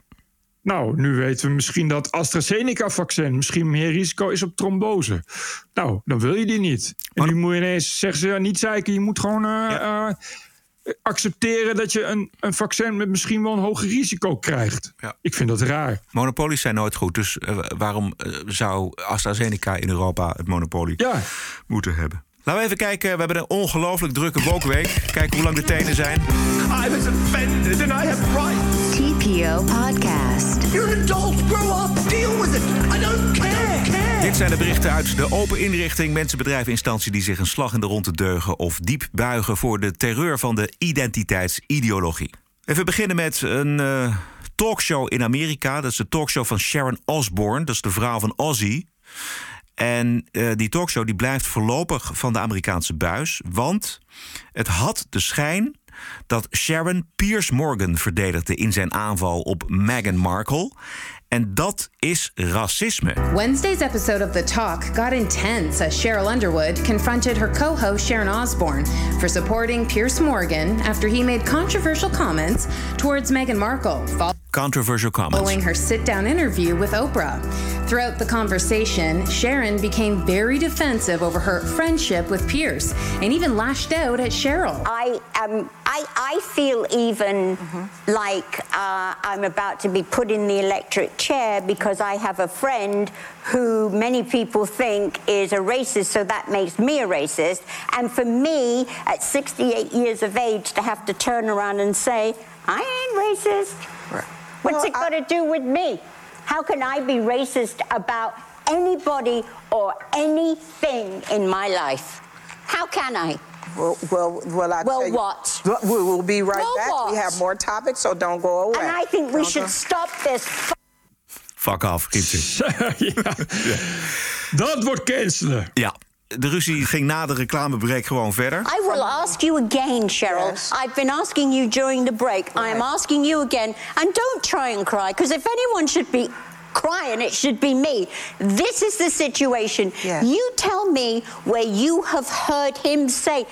Nou, nu weten we misschien dat AstraZeneca-vaccin misschien meer risico is op trombose. Nou, dan wil je die niet. En nu moet je ineens zeggen ze ja, niet zeiken, je moet gewoon eh, eh, accepteren dat je een, een vaccin met misschien wel een hoger risico krijgt. Ik vind dat raar. Monopolies zijn nooit goed. Dus eh, waarom zou AstraZeneca in Europa het monopolie moeten hebben? Laten we even kijken. We hebben een ongelooflijk drukke wokweek. Kijken hoe lang de tenen zijn. I was offended and I have rights. TPO Podcast. You're an adult. Grow up. Deal with it. I don't care. Dit zijn de berichten uit de open inrichting. Mensen, bedrijven, instantie die zich een slag in de ronde deugen... of diep buigen voor de terreur van de identiteitsideologie. Even beginnen met een eh, talkshow in Amerika. Dat is de talkshow van Sharon Osbourne. Dat is de vrouw van Ozzy. En eh, die talkshow die blijft voorlopig van de Amerikaanse buis. Want het had de schijn dat Sharon Piers Morgan verdedigde in zijn aanval op Meghan Markle. En dat is racisme. Wednesday's episode of The Talk got intense as Cheryl Underwood confronted her co host Sharon Osbourne for supporting Pierce Morgan after he made controversial comments towards Meghan Markle. Controversial comments. Following her sit down interview with Oprah. Throughout the conversation, Sharon became very defensive over her friendship with Pierce and even lashed out at Cheryl. I um, I, I feel even like uh, I'm about to be put in the electric chair because I have a friend who many people think is a racist, so that makes me a racist. And for me, at 68 years of age, to have to turn around and say, I ain't racist. What's it got to do with me? How can I be racist about anybody or anything in my life? How can I? Well, well, well, I Well, tell you- what? We will be right Well, back. We have more topics, so don't go away. And I think we Don't should go- stop this. Fuck af, riep ze. Dat wordt cancelen. Ja, de ruzie ging na de reclamebreak gewoon verder. I will ask you again, Cheryl. I've been asking you during the break. I am asking you again. And don't try and cry, because if anyone should be crying, it should be me. This is the situation. You tell me where you have heard him say,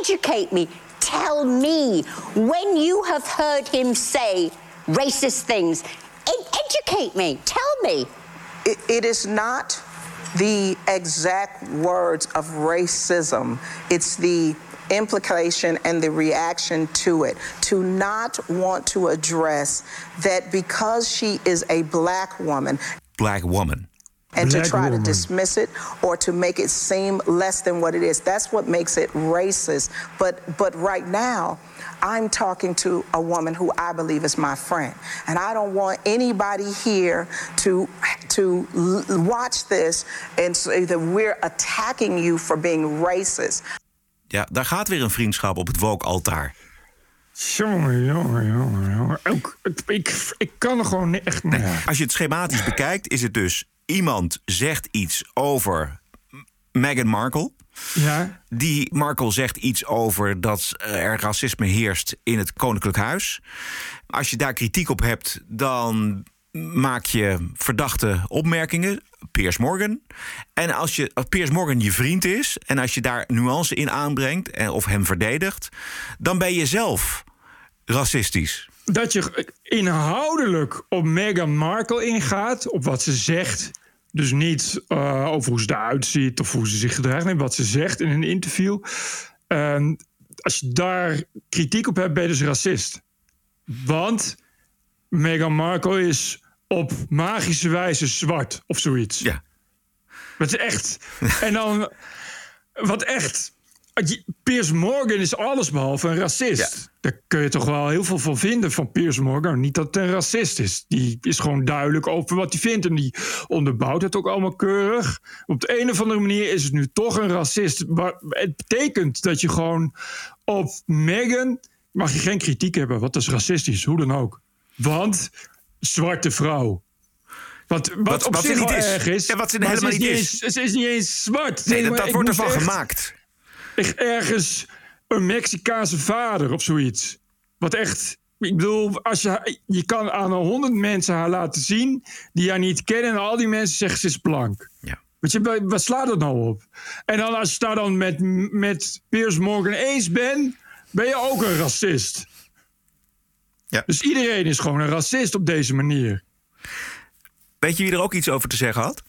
educate me. Tell me when you have heard him say racist things. E- educate me. Tell me. It, it is not the exact words of racism, it's the implication and the reaction to it. To not want to address that because she is a black woman Black woman. And Black to try woman. to dismiss it or to make it seem less than what it is. That's what makes it racist. But but right now, I'm talking to a woman who I believe is my friend, and I don't want anybody here to to l- watch this and say that we're attacking you for being racist. Ja, daar gaat weer een vriendschap op het woke-altaar. Jongen, jongen, jongen, jongen. Ik, ik, ik kan er gewoon echt... Ja. Als je het schematisch bekijkt, is het dus iemand zegt iets over Meghan Markle. Ja. Die Markle zegt iets over dat er racisme heerst in het Koninklijk Huis. Als je daar kritiek op hebt, dan maak je verdachte opmerkingen. Piers Morgan. En als, je, als Piers Morgan je vriend is en als je daar nuance in aanbrengt en, of hem verdedigt, dan ben je zelf racistisch. Dat je inhoudelijk op Meghan Markle ingaat, op wat ze zegt. Dus niet eh, over hoe ze eruit ziet of hoe ze zich gedraagt. Nee, wat ze zegt in een interview. En als je daar kritiek op hebt, ben je dus racist. Want Meghan Markle is op magische wijze zwart of zoiets. Ja. Dat is echt. en dan, wat echt. Piers Morgan is allesbehalve een racist. Daar kun je toch wel heel veel van vinden van Piers Morgan. Niet dat het een racist is. Die is gewoon duidelijk over wat hij vindt. En die onderbouwt het ook allemaal keurig. Op de een of andere manier is het nu toch een racist. Maar het betekent dat je gewoon op Meghan... mag je geen kritiek hebben, wat is racistisch, hoe dan ook. Want zwarte vrouw. Wat, wat, Wat- op wat zich niet is. erg is. Ja, wat ze helemaal is niet is. eens- Ze is niet eens zwart. Nee, dat- wordt ervan echt- gemaakt. Echt ergens een Mexicaanse vader of zoiets. Wat echt. Ik bedoel, als je, je kan aan honderd mensen haar laten zien die haar niet kennen. En al die mensen zeggen ze is blank. Ja. Weet je, wa- wat slaat dat nou op? En dan als je daar dan met, met Piers Morgan eens bent, ben je ook een racist. Ja. Dus iedereen is gewoon een racist op deze manier. Weet je wie er ook iets over te zeggen had?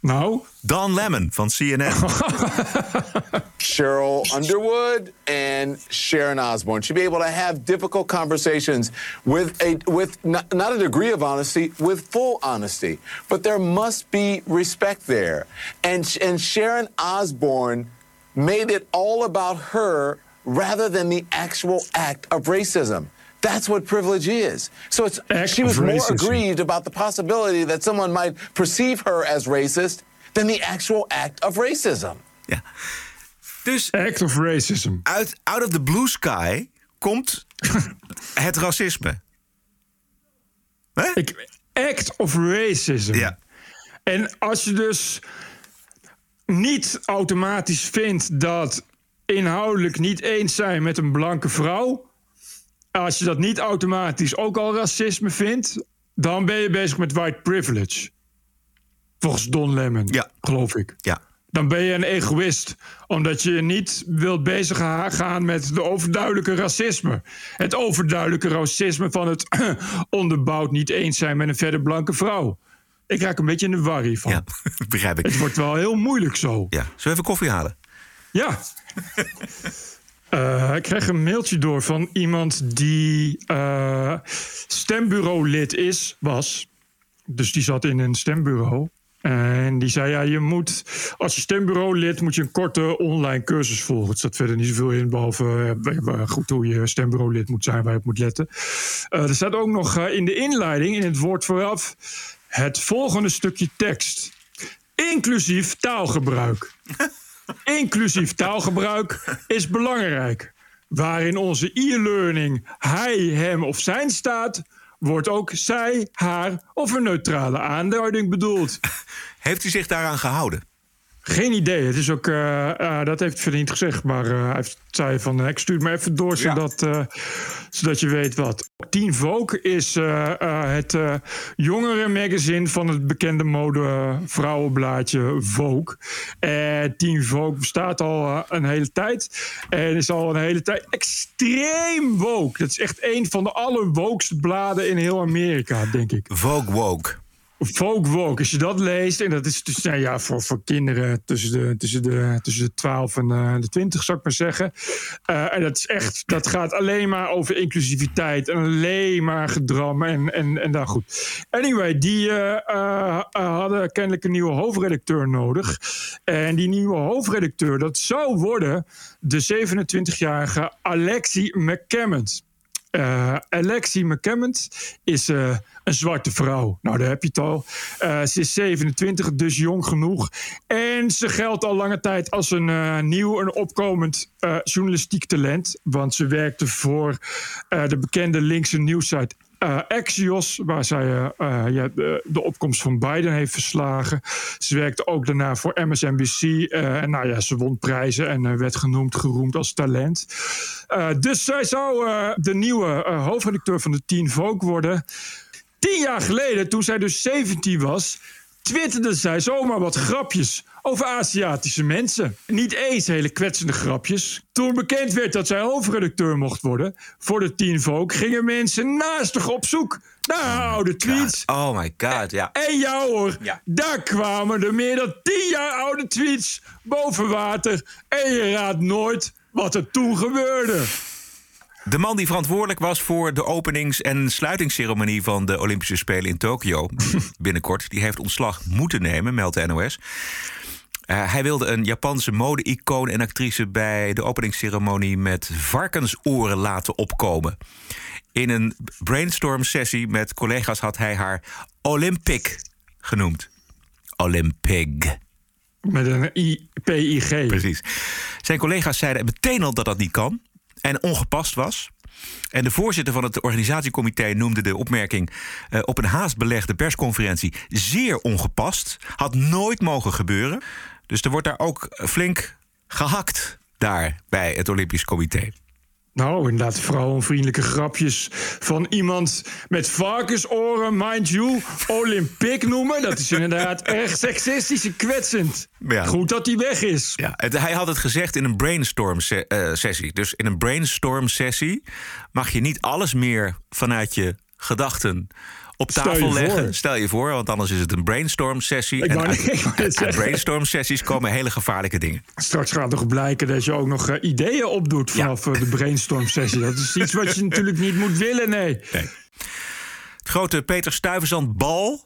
Nou? Dan Lemon van CNN. Cheryl Underwood and Sharon Osbourne should be able to have difficult conversations with a with not, not a degree of honesty, with full honesty. But there must be respect there. And and Sharon Osbourne made it all about her rather than the actual act of racism. That's what privilege is. So it's she was more racism. aggrieved about the possibility that someone might perceive her as racist than the actual act of racism. Dus Act of racism. Uit out of the blue sky komt het racisme. Ik, act of racism. Ja. En als je dus niet automatisch vindt dat inhoudelijk niet eens zijn met een blanke vrouw. Als je dat niet automatisch ook al racisme vindt, dan ben je bezig met white privilege. Volgens Don Lemon, Ja. geloof ik. Ja. Dan ben je een egoïst, omdat je niet wilt bezig ga- gaan met de overduidelijke racisme. Het overduidelijke racisme van het onderbouwd niet eens zijn met een verder blanke vrouw. Ik raak een beetje in de war hiervan. Ja, begrijp ik. Het wordt wel heel moeilijk zo. Ja. Zullen we even koffie halen? Ja. Eh, ik kreeg een mailtje door van iemand die eh stembureau-lid is, was. Dus die zat in een stembureau. En die zei, ja, je moet, als je stembureau-lid, moet je een korte online cursus volgen. Het staat verder niet zoveel in, behalve eh, goed hoe je stembureau-lid moet zijn, waar je op moet letten. Eh, er staat ook nog eh, in de inleiding, in het woord vooraf, het volgende stukje tekst. Inclusief taalgebruik. Inclusief taalgebruik is belangrijk. Waarin onze e-learning hij, hem of zijn staat, wordt ook zij, haar of een neutrale aanduiding bedoeld. Heeft u zich daaraan gehouden? Geen idee. Het is ook, eh, eh, dat heeft hij niet gezegd. Maar eh, hij heeft- zei van, ik stuur het maar even door, zodat, eh, zodat je weet wat. Teen Vogue is eh, eh, het eh jongere magazine van het bekende mode vrouwenblaadje Vogue. En Teen Vogue bestaat al een hele tijd. En is al een hele tijd extreem woke. Dat is echt een van de allerwokeste bladen in heel Amerika, denk ik. Vogue woke. Folk woke, als je dat leest, en dat is dus nou ja, voor, voor kinderen tussen de, tussen, de, tussen de 12 en eh, de 20, zou ik maar zeggen. Eh, en dat is echt, dat gaat alleen maar over inclusiviteit en alleen maar gedram en, en, en daar goed. Anyway, die eh, hadden kennelijk een nieuwe hoofdredacteur nodig. En die nieuwe hoofdredacteur, dat zou worden de 27-jarige Alexi McCammond. Eh, Alexi McCammond is eh, een zwarte vrouw. Nou, daar heb je het al. Eh, ze is 27, dus jong genoeg. En ze geldt al lange tijd als een nieuw en opkomend journalistiek talent. Want ze werkte voor de bekende linkse nieuwssite eh, Axios, waar zij eh, eh, ja, de, de opkomst van Biden heeft verslagen. Ze werkte ook daarna voor MSNBC. eh, en nou ja, ze won prijzen en werd genoemd, geroemd als talent. Dus zij zou de nieuwe hoofdredacteur van de Teen Vogue worden. Tien jaar geleden, toen zij dus 17 was, twitterde zij zomaar wat grapjes over Aziatische mensen. Niet eens hele kwetsende grapjes. Toen bekend werd dat zij hoofdredacteur mocht worden voor de Teen Vogue, gingen mensen naastig op zoek naar haar oude tweets. Oh my god, ja. En ja hoor, daar kwamen er meer dan 10 jaar oude tweets boven water. En je raadt nooit wat er toen gebeurde. De man die verantwoordelijk was voor de openings- en sluitingsceremonie van de Olympische Spelen in Tokio binnenkort, die heeft ontslag moeten nemen, meldt de NOS. Eh, hij wilde een Japanse mode-icoon en actrice bij de openingsceremonie met varkensoren laten opkomen. In een brainstorm-sessie met collega's had hij haar Olympic genoemd. Olympic. Met een I, PIG. Precies. Zijn collega's zeiden meteen al dat dat niet kan en ongepast was. En de voorzitter van het organisatiecomité noemde de opmerking eh, op een haast belegde persconferentie zeer ongepast. Had nooit mogen gebeuren. Dus er wordt daar ook flink gehakt daar bij het Olympisch Comité? Nou, inderdaad, vrouwenvriendelijke grapjes van iemand met varkensoren, mind you, Olympic noemen. Dat is inderdaad erg seksistisch en kwetsend. Ja. Goed dat hij weg is. Ja, het- hij had het gezegd in een brainstorm se- eh, sessie. Dus in een brainstorm sessie mag je niet alles meer vanuit je gedachten op Stel tafel leggen. voor. Stel je voor, want anders is het een brainstorm sessie. Ik En uit, uit brainstorm sessies komen hele gevaarlijke dingen. Straks gaat toch blijken dat je ook nog eh, ideeën opdoet vanaf eh, de brainstorm sessie. Dat is iets wat je natuurlijk niet moet willen, nee. Het grote Peter Stuyvesant bal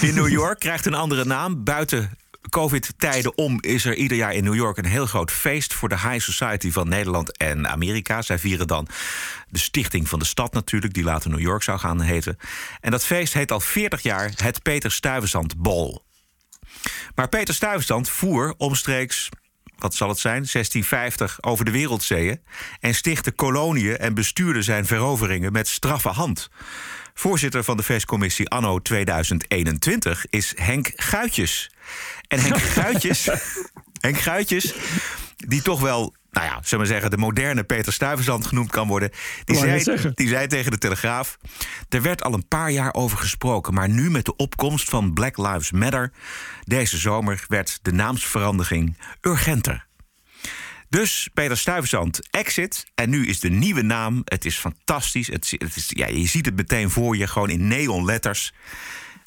in New York krijgt een andere naam. Buiten COVID-tijden om is er ieder jaar in New York een heel groot feest voor de high society van Nederland en Amerika. Zij vieren dan de stichting van de stad natuurlijk, die later New York zou gaan heten. En dat feest heet al 40 jaar het Peter Stuyvesant Bal. Maar Peter Stuyvesant voer omstreeks, wat zal het zijn, 1650 over de wereldzeeën... en stichtte koloniën en bestuurde zijn veroveringen met straffe hand. Voorzitter van de feestcommissie anno 2021 is Henk Guitjes. En Henk Guitjes, Henk Guitjes die toch wel... Nou ja, zullen we zeggen, de moderne Peter Stuyvesant genoemd kan worden. Die zei, die zei tegen de Telegraaf... er werd al een paar jaar over gesproken... maar nu met de opkomst van Black Lives Matter... deze zomer werd de naamsverandering urgenter. Dus Peter Stuyvesant exit. En nu is de nieuwe naam. Het is fantastisch. Het, het is, ja, je ziet het meteen voor je, gewoon in neonletters.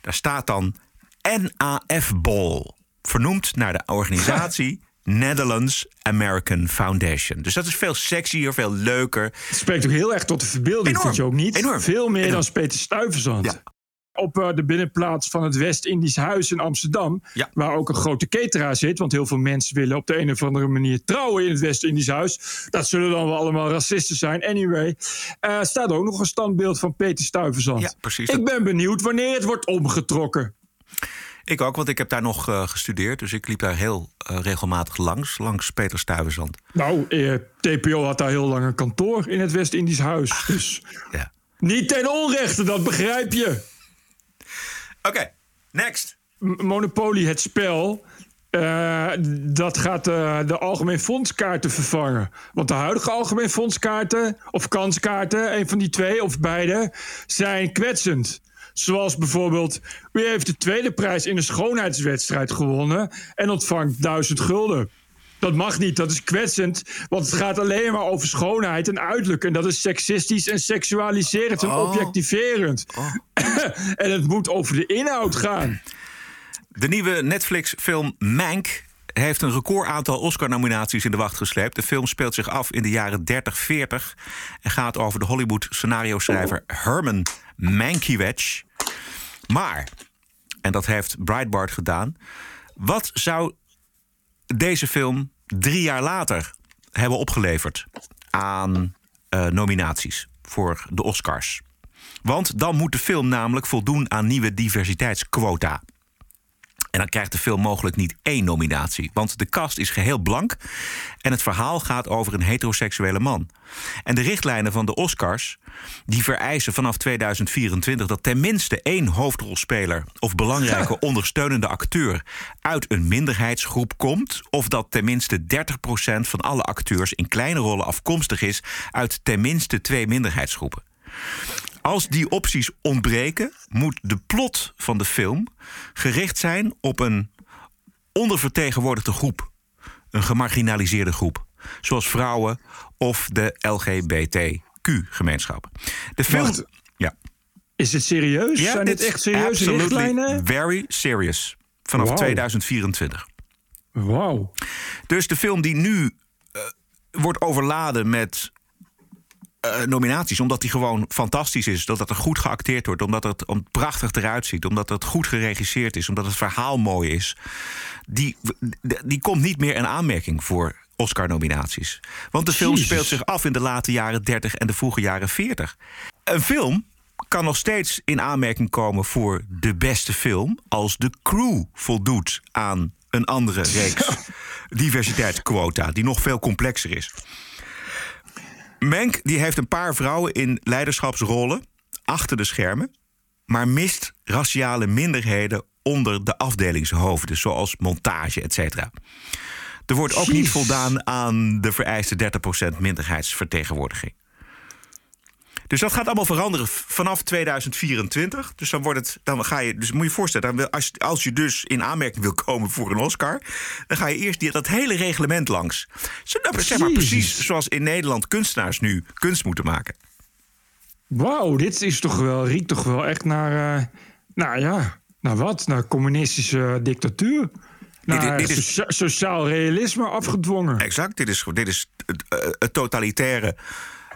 Daar staat dan NAF-Ball. Vernoemd naar de organisatie Netherlands American Foundation. Dus dat is veel sexier, veel leuker. Het spreekt ook heel erg tot de verbeelding, Enorm. vind je ook niet? Enorm. Veel meer Enorm. dan Peter Stuyvesant. Op eh, de binnenplaats van het West-Indisch Huis in Amsterdam, waar ook een grote cateraar zit, want heel veel mensen willen op de een of andere manier trouwen in het West-Indisch Huis. Dat zullen dan wel allemaal racisten zijn. Anyway, eh, staat ook nog een standbeeld van Peter Stuyvesant. Ja, precies. Ik ben benieuwd wanneer het wordt omgetrokken. Ik ook, want ik heb daar nog eh, gestudeerd. Dus ik liep daar heel eh, regelmatig langs, langs Peter Stuyvesant. Nou, eh, TPO had daar heel lang een kantoor in het West-Indisch Huis. Dus ja. niet ten onrechte, dat begrijp je. Oké, next. Monopoly, het spel. dat gaat de algemeen fondskaarten vervangen. Want de huidige algemeen fondskaarten, of kanskaarten, een van die twee of beide, zijn kwetsend. Zoals bijvoorbeeld, wie heeft de tweede prijs in een schoonheidswedstrijd gewonnen en ontvangt 1000 gulden. Dat mag niet, dat is kwetsend, want het gaat alleen maar over schoonheid en uiterlijk. En dat is seksistisch en seksualiserend en Oh. objectiverend. en het moet over de inhoud gaan. De nieuwe Netflix-film Mank heeft een record aantal Oscar-nominaties in de wacht gesleept. De film speelt zich af in de jaren 30-40 en gaat over de Hollywood-scenario-schrijver Herman Mankiewicz. Maar, en dat heeft Breitbart gedaan, wat zou deze film drie jaar later hebben opgeleverd aan eh, nominaties voor de Oscars? Want dan moet de film namelijk voldoen aan nieuwe diversiteitsquota. En dan krijgt de film mogelijk niet één nominatie. Want de cast is geheel blank. En het verhaal gaat over een heteroseksuele man. En de richtlijnen van de Oscars. die vereisen vanaf 2024 dat tenminste één hoofdrolspeler. of belangrijke ondersteunende acteur. uit een minderheidsgroep komt. of dat tenminste 30% van alle acteurs in kleine rollen afkomstig is. uit tenminste twee minderheidsgroepen. Als die opties ontbreken, moet de plot van de film gericht zijn op een ondervertegenwoordigde groep. Een gemarginaliseerde groep. Zoals vrouwen of de LGBTQ-gemeenschap. De film. Wacht. Ja. Is het serieus? Zijn dit echt serieuze richtlijnen? Very serious. Vanaf Wauw. 2024. Wauw. Dus de film die nu eh, wordt overladen met eh, nominaties, omdat die gewoon fantastisch is, omdat er goed geacteerd wordt, omdat het om- prachtig eruit ziet, omdat het goed geregisseerd is, omdat het verhaal mooi is, die, die komt niet meer in aanmerking voor Oscar-nominaties. Want de film Jezus. speelt zich af in de late jaren 30 en de vroege jaren 40. Een film kan nog steeds in aanmerking komen voor de beste film als de crew voldoet aan een andere reeks diversiteitsquota die nog veel complexer is. Menk die heeft een paar vrouwen in leiderschapsrollen achter de schermen, maar mist raciale minderheden onder de afdelingshoofden, zoals montage, etc. Er wordt ook niet voldaan aan de vereiste 30% minderheidsvertegenwoordiging. Dus dat gaat allemaal veranderen vanaf 2024. Dus dan wordt het, dan ga je, dus moet je je voorstellen, dan wil, als, als je dus in aanmerking wil komen voor een Oscar, dan ga je eerst die, dat hele reglement langs. Zeg maar precies zoals in Nederland kunstenaars nu kunst moeten maken. Wauw, dit is toch wel, riekt toch wel echt naar, eh, nou ja, naar wat? Naar communistische dictatuur. Naar dit is- socia- sociaal realisme afgedwongen. Exact, dit is, dit is het, eh, het totalitaire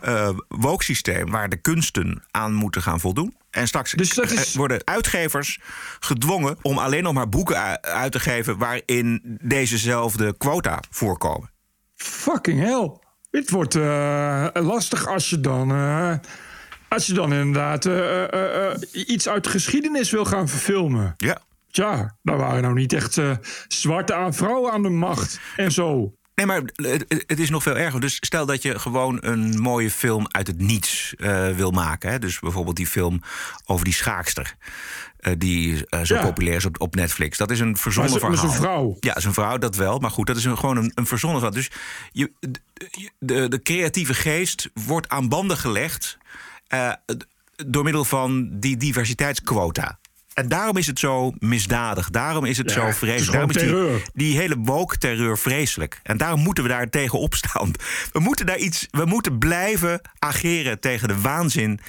eh woke-systeem waar de kunsten aan moeten gaan voldoen. En straks Dus dat is- eh, worden uitgevers gedwongen om alleen nog maar boeken uit te geven waarin dezezelfde quota voorkomen. Fucking hell. Dit wordt eh, lastig als je dan. als je dan inderdaad iets uit de geschiedenis wil gaan verfilmen. Ja. Tja, daar waren nou niet echt zwarte aan vrouwen aan de macht en zo. Nee, maar het, het is nog veel erger. Dus stel dat je gewoon een mooie film uit het niets eh, wil maken. Hè? Dus bijvoorbeeld die film over die schaakster. eh, die eh, zo Ja. populair is op, op Netflix. Dat is een verzonnen Maar verhaal. is een vrouw. Ja, is een vrouw, dat wel. Maar goed, dat is een, gewoon een, een verzonnen verhaal. Dus je, de, de, creatieve geest wordt aan banden gelegd... door middel van die diversiteitsquota. En daarom is het zo misdadig. Daarom is het Ja, zo het is vreselijk. Daarom is terreur. die, die hele woke-terreur vreselijk. En daarom moeten we daar tegen opstaan. We moeten, daar iets, we moeten blijven ageren tegen de waanzin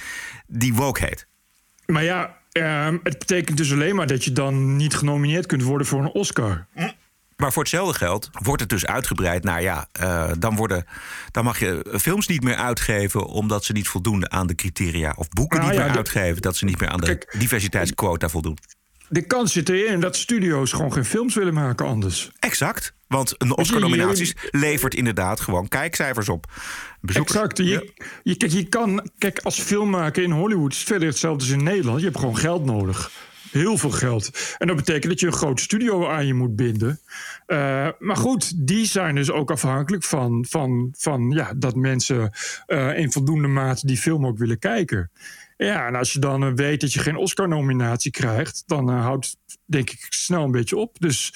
die woke heet. Maar ja, ehm, het betekent dus alleen maar dat je dan niet genomineerd kunt worden voor een Oscar. Maar voor hetzelfde geld wordt het dus uitgebreid naar ja, eh, dan, worden, dan mag je films niet meer uitgeven omdat ze niet voldoen aan de criteria. Of boeken Nou niet ja, meer de- uitgeven dat ze niet meer aan de diversiteitsquota voldoen. De kans zit erin dat studio's gewoon geen films willen maken anders. Exact. Want een je, Oscar-nominaties levert inderdaad gewoon kijkcijfers op. Bezoekers. Exact. Je, je, kijk, je kan, kijk, als filmmaker in Hollywood is het verder hetzelfde als in Nederland. Je hebt gewoon geld nodig. Heel veel geld. En dat betekent dat je een groot studio aan je moet binden. Eh, maar goed, die zijn dus ook afhankelijk van, van, van ja, dat mensen eh, in voldoende mate die film ook willen kijken. Ja, en als je dan eh, weet dat je geen Oscar-nominatie krijgt, dan eh, houdt denk ik snel een beetje op. Dus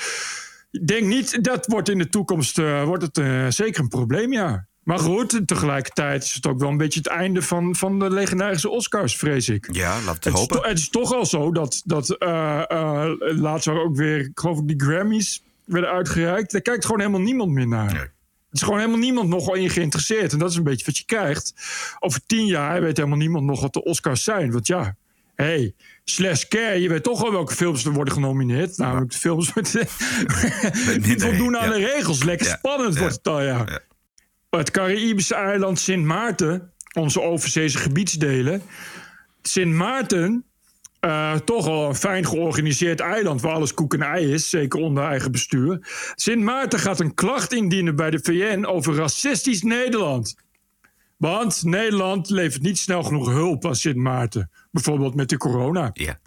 denk niet, dat wordt in de toekomst wordt het, zeker een probleem, ja. Maar goed, tegelijkertijd is het ook wel een beetje het einde van, van de legendarische Oscars, vrees ik. Ja, laat het Het is, hopen. to- het is toch al zo dat, dat eh, eh, laatst waren ook weer, ik geloof ik, die Grammys werden uitgereikt. Daar kijkt gewoon helemaal niemand meer naar. Er is gewoon helemaal niemand nog wel in geïnteresseerd. En dat is een beetje wat je krijgt. Over tien jaar weet helemaal niemand nog wat de Oscars zijn. Want ja, hey, slash care, je weet toch al welke films er worden genomineerd. Namelijk de films met, voldoen aan ja. de regels. Lekker Ja. spannend Ja. wordt het al, ja. Het Caraïbische eiland Sint Maarten, onze overzeese gebiedsdelen. Sint Maarten, eh, toch al een fijn georganiseerd eiland waar alles koek en ei is, zeker onder eigen bestuur. Sint Maarten gaat een klacht indienen bij de VN over racistisch Nederland. Want Nederland levert niet snel genoeg hulp aan Sint Maarten. Bijvoorbeeld met de corona. Ja.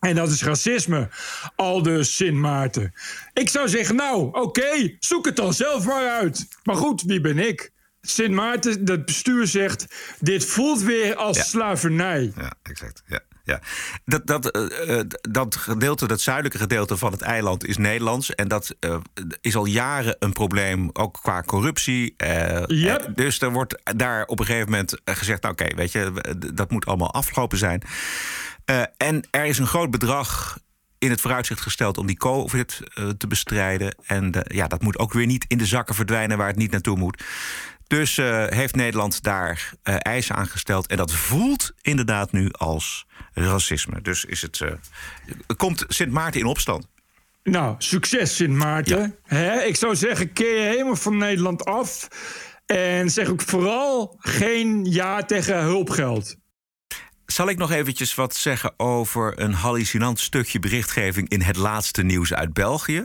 En dat is racisme. Al dus Sint Maarten. Ik zou zeggen, nou, oké, zoek het dan zelf maar uit. Maar goed, wie ben ik? Sint Maarten, het bestuur zegt... dit voelt weer als Ja. slavernij. Ja, exact. Ja. Ja. Dat, dat, eh, eh, dat gedeelte, dat zuidelijke gedeelte van het eiland is Nederlands. En dat eh, is al jaren een probleem, ook qua corruptie. Yep. eh, dus er wordt daar op een gegeven moment gezegd... nou, oké, weet je, dat moet allemaal afgelopen zijn. En er is een groot bedrag in het vooruitzicht gesteld om die COVID te bestrijden. En ja, dat moet ook weer niet in de zakken verdwijnen waar het niet naartoe moet. Dus heeft Nederland daar eisen aan gesteld. En dat voelt inderdaad nu als racisme. Dus is het, eh, komt Sint Maarten in opstand. Nou, succes Sint Maarten. Hè? Ik zou zeggen, keer je helemaal van Nederland af. En zeg ook vooral geen ja tegen hulpgeld. Zal ik nog eventjes wat zeggen over een hallucinant stukje berichtgeving in het laatste nieuws uit België?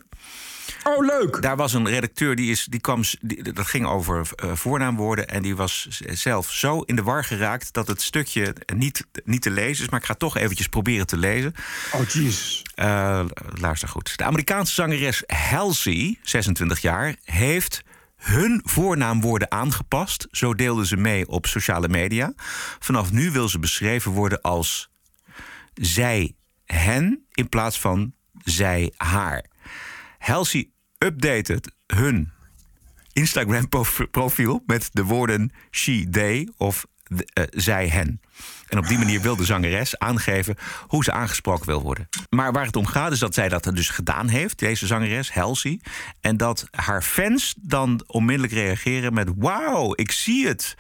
Oh, leuk. Daar was een redacteur die, is, die kwam. Die, dat ging over eh, voornaamwoorden. En die was zelf zo in de war geraakt dat het stukje niet, niet te lezen is. Maar ik ga toch eventjes proberen te lezen. Oh, jeez. Eh, luister goed. De Amerikaanse zangeres Halsey, 26 jaar, heeft hun voornaamwoorden aangepast. Zo deelde ze mee op sociale media. Vanaf nu wil ze beschreven worden als zij, hen in plaats van zij, haar. Halsey updated hun Instagram-profiel met de woorden she, they of eh, zij, hen. En op die manier wil de zangeres aangeven hoe ze aangesproken wil worden. Maar waar het om gaat is dat zij dat dus gedaan heeft, deze zangeres, Halsey. En dat haar fans dan onmiddellijk reageren met... wauw, ik zie het.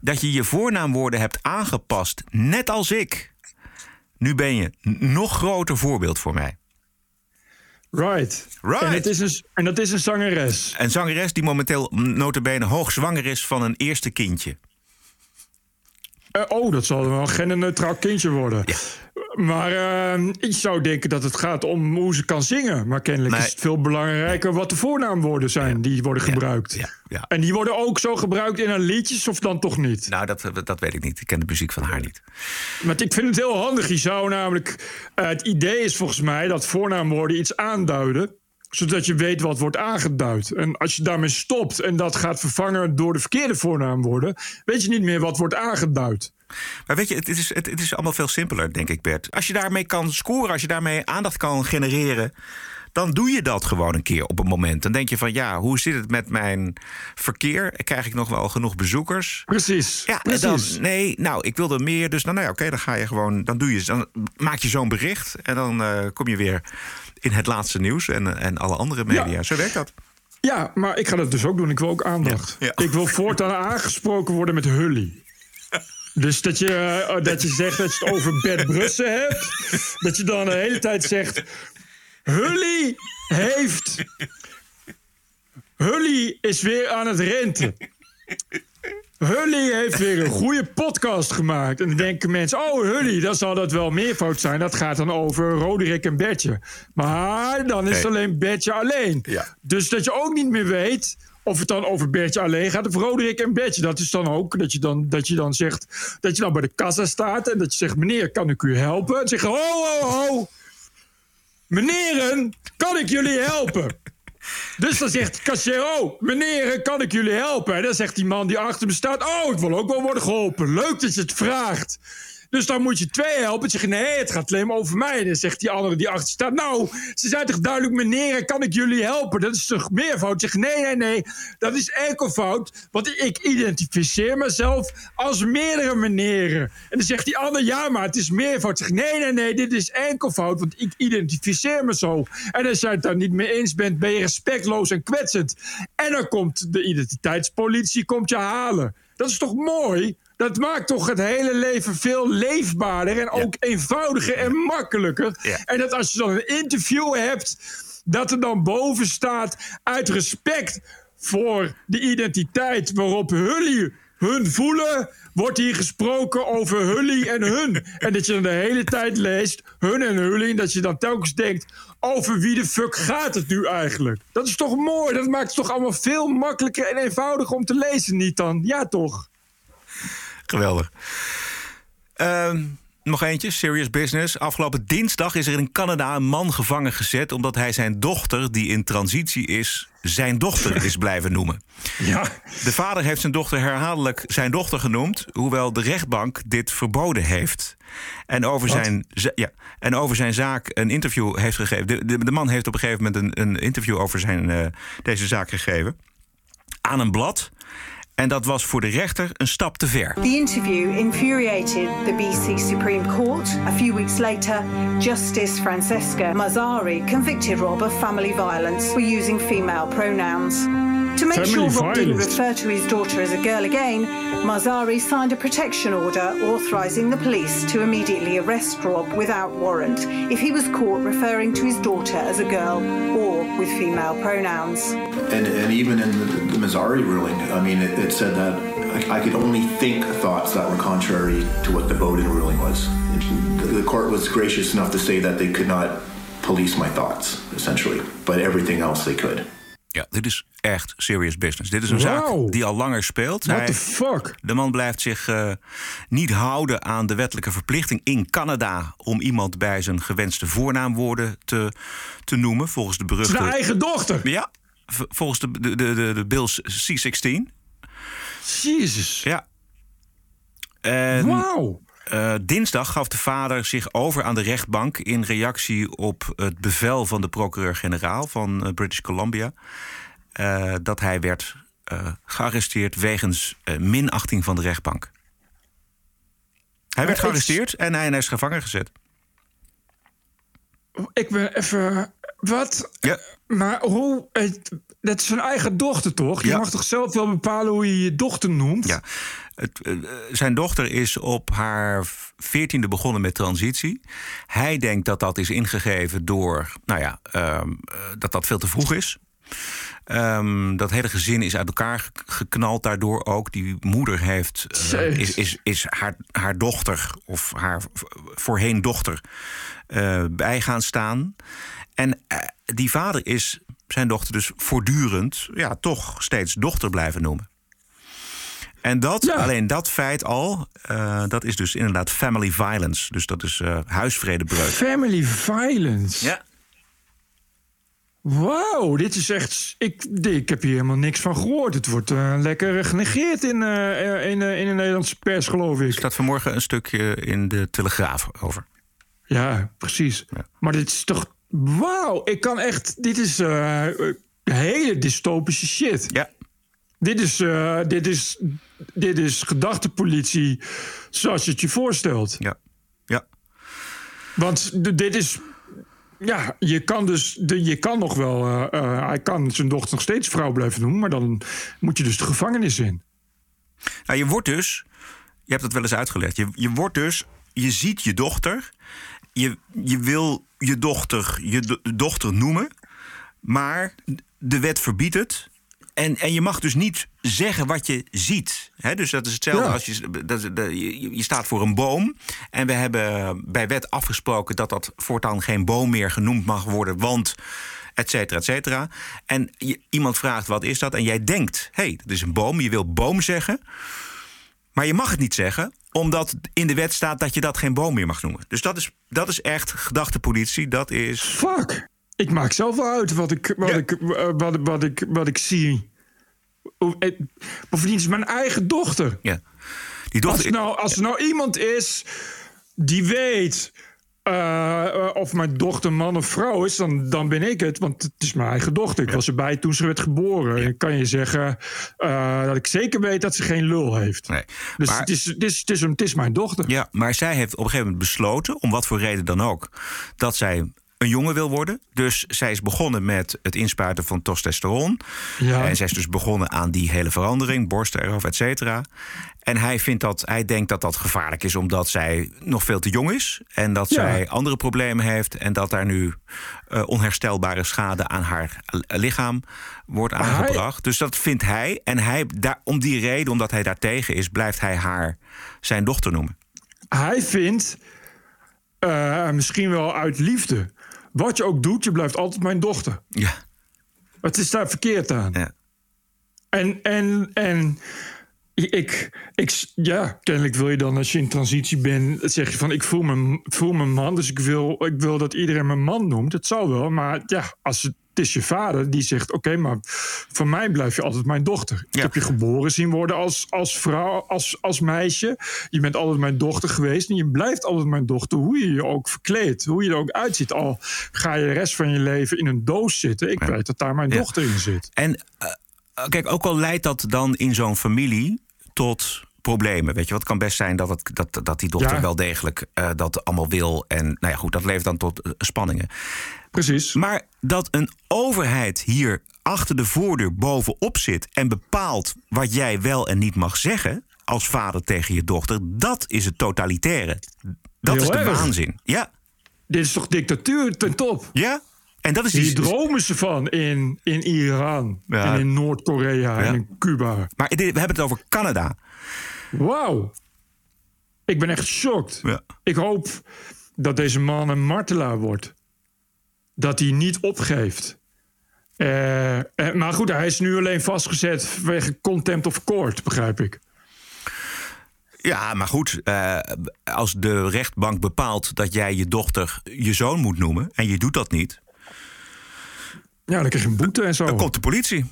Dat je je voornaamwoorden hebt aangepast, net als ik. Nu ben je nog groter voorbeeld voor mij. Right. Right. En, het is een, en dat is een zangeres. Een zangeres die momenteel notabene hoogzwanger is van een eerste kindje. Eh, oh, dat zal wel een genderneutraal kindje worden. Maar eh, ik zou denken dat het gaat om hoe ze kan zingen. Maar kennelijk is het veel belangrijker wat de voornaamwoorden zijn die worden gebruikt. En die worden ook zo gebruikt in haar liedjes of dan toch niet? Nou, dat, dat weet ik niet. Ik ken de muziek van haar niet. Want ik vind het heel handig. Je zou namelijk. eh, het idee is volgens mij dat voornaamwoorden iets aanduiden. Zodat je weet wat wordt aangeduid. En als je daarmee stopt en dat gaat vervangen door de verkeerde voornaamwoorden. weet je niet meer wat wordt aangeduid. Maar weet je, het is, het, het is allemaal veel simpeler, denk ik, Bert. Als je daarmee kan scoren, als je daarmee aandacht kan genereren... dan doe je dat gewoon een keer op een moment. Dan denk je van, ja, hoe zit het met mijn verkeer? Krijg ik nog wel genoeg bezoekers? Precies, Ja, precies. dan, nee, nou, ik wil er meer. Dus nou, nou ja, oké, dan ga je gewoon, dan doe je, dan maak je zo'n bericht... en dan eh, kom je weer in het laatste nieuws en, en alle andere media. Zo werkt dat. Ja, maar ik ga dat dus ook doen. Ik wil ook aandacht. Ik wil voortaan aangesproken worden met Hully. Dus dat je, eh, dat je zegt dat je het over Bert Brussen hebt. Dat je dan de hele tijd zegt... Hully heeft... Hully is weer aan het renten. Hully heeft weer een goede podcast gemaakt. En dan denken mensen, oh Hully, dan zal dat wel meervoud zijn. Dat gaat dan over Roderick en Bertje. Maar dan is het Nee. alleen Bertje alleen. Dus dat je ook niet meer weet of het dan over Bertje alleen gaat of Roderick en Bertje. Dat is dan ook dat je dan, dat je dan zegt, dat je dan bij de kassa staat en dat je zegt, meneer, kan ik u helpen? En dan zeg je, ho, ho, ho. Meneren, kan ik jullie helpen? Dus dan zegt kassier, oh, meneer, kan ik jullie helpen? En dan zegt die man die achter me staat, oh, ik wil ook wel worden geholpen. Leuk dat je het vraagt. Dus dan moet je twee helpen. Zeg je, nee, het gaat alleen maar over mij. En dan zegt die andere die achter staat, nou, ze zijn toch duidelijk, meneer, kan ik jullie helpen? Dat is toch meervoud? Zeg, nee, nee, nee, dat is enkelvoud. Want ik identificeer mezelf als meerdere meneren. En dan zegt die ander, ja, maar het is meervoud. Zeg, nee, nee, nee, dit is enkelvoud, want ik identificeer me zo. En als jij het daar niet mee eens bent, ben je respectloos en kwetsend. En dan komt de identiteitspolitie komt je halen. Dat is toch mooi? Dat maakt toch het hele leven veel leefbaarder en ook eenvoudiger en makkelijker. En dat als je dan een interview hebt, dat er dan boven staat uit respect voor de identiteit waarop Hully hun voelen, wordt hier gesproken over Hully en hun. En dat je dan de hele tijd leest, hun en Hully, en dat je dan telkens denkt, over wie de fuck gaat het nu eigenlijk? Dat is toch mooi? Dat maakt het toch allemaal veel makkelijker en eenvoudiger om te lezen, niet dan? Ja, toch? Geweldig. Ehm, nog eentje, serious business. Afgelopen dinsdag is er in Canada een man gevangen gezet... omdat hij zijn dochter, die in transitie is, zijn dochter is blijven noemen. Ja. De vader heeft zijn dochter herhaaldelijk zijn dochter genoemd... hoewel de rechtbank dit verboden heeft. En over, Wat? zijn, ja, en over zijn zaak een interview heeft gegeven. De, de, de man heeft op een gegeven moment een, een interview over zijn, eh, deze zaak gegeven. Aan een blad. En dat was voor de rechter een stap te ver. The interview infuriated the BC Supreme Court. A few weeks later, Justice Francesca Mazzari convicted Rob of family violence for using female pronouns. To make Family sure Rob didn't refer to his daughter as a girl again, Mazzari signed a protection order authorizing the police to immediately arrest Rob without warrant if he was caught referring to his daughter as a girl or with female pronouns. And, and even in the, the Mazzari ruling, I mean, it, it said that I, I could only think thoughts that were contrary to what the Bowden ruling was. The, the court was gracious enough to say that they could not police my thoughts, essentially, but everything else they could. Ja, dit is echt serious business. Dit is een zaak die al langer speelt. What the fuck? De man blijft zich eh, niet houden aan de wettelijke verplichting in Canada... om iemand bij zijn gewenste voornaamwoorden te, te noemen. Volgens de beruchte... Zijn eigen dochter? Ja, volgens de, de, de, de, de Bills C-16. Jezus. Ja. Wauw. Eh, dinsdag gaf de vader zich over aan de rechtbank in reactie op het bevel van de procureur-generaal van eh, British Columbia. eh, dat hij werd gearresteerd wegens minachting van de rechtbank. Hij werd gearresteerd en hij, en hij is gevangen gezet. Ik ben even. Wat? Ja. Maar hoe. het- Dat is zijn eigen dochter, toch? Je Ja. mag toch zelf wel bepalen hoe je je dochter noemt? Ja. Het, eh, zijn dochter is op haar veertiende begonnen met transitie. Hij denkt dat dat is ingegeven door, nou ja, ehm, eh, dat dat veel te vroeg is. Ehm, dat hele gezin is uit elkaar ge- geknald daardoor ook. Die moeder heeft, eh, is, is, is haar, haar dochter, of haar voorheen dochter, bij gaan staan. En die vader is zijn dochter dus voortdurend, ja, toch steeds dochter blijven noemen. En dat, alleen dat feit al, eh, dat is dus inderdaad family violence. Dus dat is eh, huisvredebreuk. Family violence. Ja. Wauw, dit is echt. Ik, ik heb hier helemaal niks van gehoord. Het wordt eh, lekker genegeerd in, eh, in, in de Nederlandse pers, geloof ik. Er staat vanmorgen een stukje in de Telegraaf over. Ja, precies. Maar dit is toch. Wauw, ik kan echt. Dit is eh, eh, hele dystopische shit. Ja. Dit is, eh, dit is, dit is gedachtepolitie zoals je het je voorstelt. Ja. Ja. Want dit is. Ja, je kan dus. De, je kan nog wel. hij kan zijn dochter nog steeds vrouw blijven noemen. Maar dan moet je dus de gevangenis in. Nou, je wordt dus, je hebt het wel eens uitgelegd, je, je wordt dus, je ziet je dochter, je, je wil je dochter je do- dochter noemen, maar de wet verbiedt het. En, en je mag dus niet zeggen wat je ziet. Dus dat is hetzelfde Ja. als je, dat, je, je staat voor een boom. En we hebben bij wet afgesproken dat dat voortaan geen boom meer genoemd mag worden. Want et cetera, et cetera. En je- iemand vraagt wat is dat? En jij denkt, hé, hey, dat is een boom. Je wil boom zeggen. Maar je mag het niet zeggen, omdat in de wet staat dat je dat geen boom meer mag noemen. Dus dat is, dat is echt gedachtepolitie. Dat is. Fuck! Ik maak zelf wel uit wat ik, wat ik, eh, wat, wat ik, wat ik zie. Eh, Bovendien is mijn eigen dochter. Ja. Die dochter Als, nou, als er nou iemand is die weet eh, eh, of mijn dochter man of vrouw is, dan, dan ben ik het. Want het is mijn eigen dochter. Ik was erbij toen ze werd geboren. Ik kan je zeggen eh, dat ik zeker weet dat ze geen lul heeft. Nee. Dus Maar- het, is, het, is, het, is, het is mijn dochter. Ja, maar zij heeft op een gegeven moment besloten, om wat voor reden dan ook, dat zij een jongen wil worden. Dus zij is begonnen met het inspuiten van testosteron. Ja. En zij is dus begonnen aan die hele verandering, borsten eraf, et cetera. En hij, vindt dat, hij denkt dat dat gevaarlijk is omdat zij nog veel te jong is. En dat Ja. zij andere problemen heeft. En dat daar nu eh, onherstelbare schade aan haar lichaam wordt hij- aangebracht. Dus dat vindt hij. En hij, daar, om die reden, omdat hij daartegen is, blijft hij haar zijn dochter noemen. Hij vindt, eh, misschien wel uit liefde, wat je ook doet, je blijft altijd mijn dochter. Ja. Wat is daar verkeerd aan? Ja. En, en, en ik, ik, ja, kennelijk wil je dan als je in transitie bent, zeg je van ik voel me, voel me man, dus ik wil, ik wil dat iedereen me man noemt. Dat zal wel, maar ja, als het, het is je vader die zegt: Oké, maar van mij blijf je altijd mijn dochter. Ik heb je geboren zien worden als, als vrouw, als, als meisje. Je bent altijd mijn dochter geweest en je blijft altijd mijn dochter, hoe je je ook verkleedt, hoe je er ook uitziet. Al ga je de rest van je leven in een doos zitten, ik weet dat daar mijn Ja. dochter in zit. En eh, kijk, ook al leidt dat dan in zo'n familie tot problemen. Weet je, wat kan best zijn dat, het, dat, dat die dochter Ja. wel degelijk eh, dat allemaal wil. En nou ja, goed, dat levert dan tot eh, spanningen. Precies. Maar dat een overheid hier achter de voordeur bovenop zit en bepaalt wat jij wel en niet mag zeggen als vader tegen je dochter, dat is het totalitaire. Dat Heel is de erg. waanzin. Ja. Dit is toch dictatuur ten top? Ja. En dat is Hier iets- dromen ze van in, in Iran Ja. en in Noord-Korea Ja. en in Cuba. Maar we hebben het over Canada. Wauw. Ik ben echt shocked. Ja. Ik hoop dat deze man een martelaar wordt. Dat hij niet opgeeft. Eh, eh, maar goed, hij is nu alleen vastgezet vanwege contempt of court, begrijp ik. Ja, maar goed, eh, als de rechtbank bepaalt dat jij je dochter je zoon moet noemen en je doet dat niet, Ja, dan krijg je een boete en zo. dan komt de politie.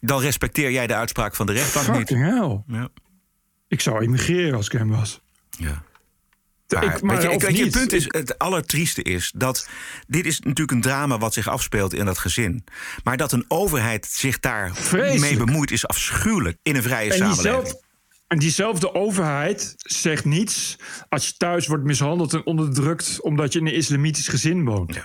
Dan respecteer jij de uitspraak van de rechtbank Fucking niet. hell. Ja. Ik zou immigreren als ik hem was. Ja. Maar, Ik- maar weet je, weet je, het punt is, het allertrieste is dat dit is natuurlijk een drama wat zich afspeelt in dat gezin. Maar dat een overheid zich daar Vreselijk. mee bemoeit is afschuwelijk in een vrije En, samenleving. diezelfde, en diezelfde overheid zegt niets als je thuis wordt mishandeld en onderdrukt omdat je in een islamitisch gezin woont. Eh,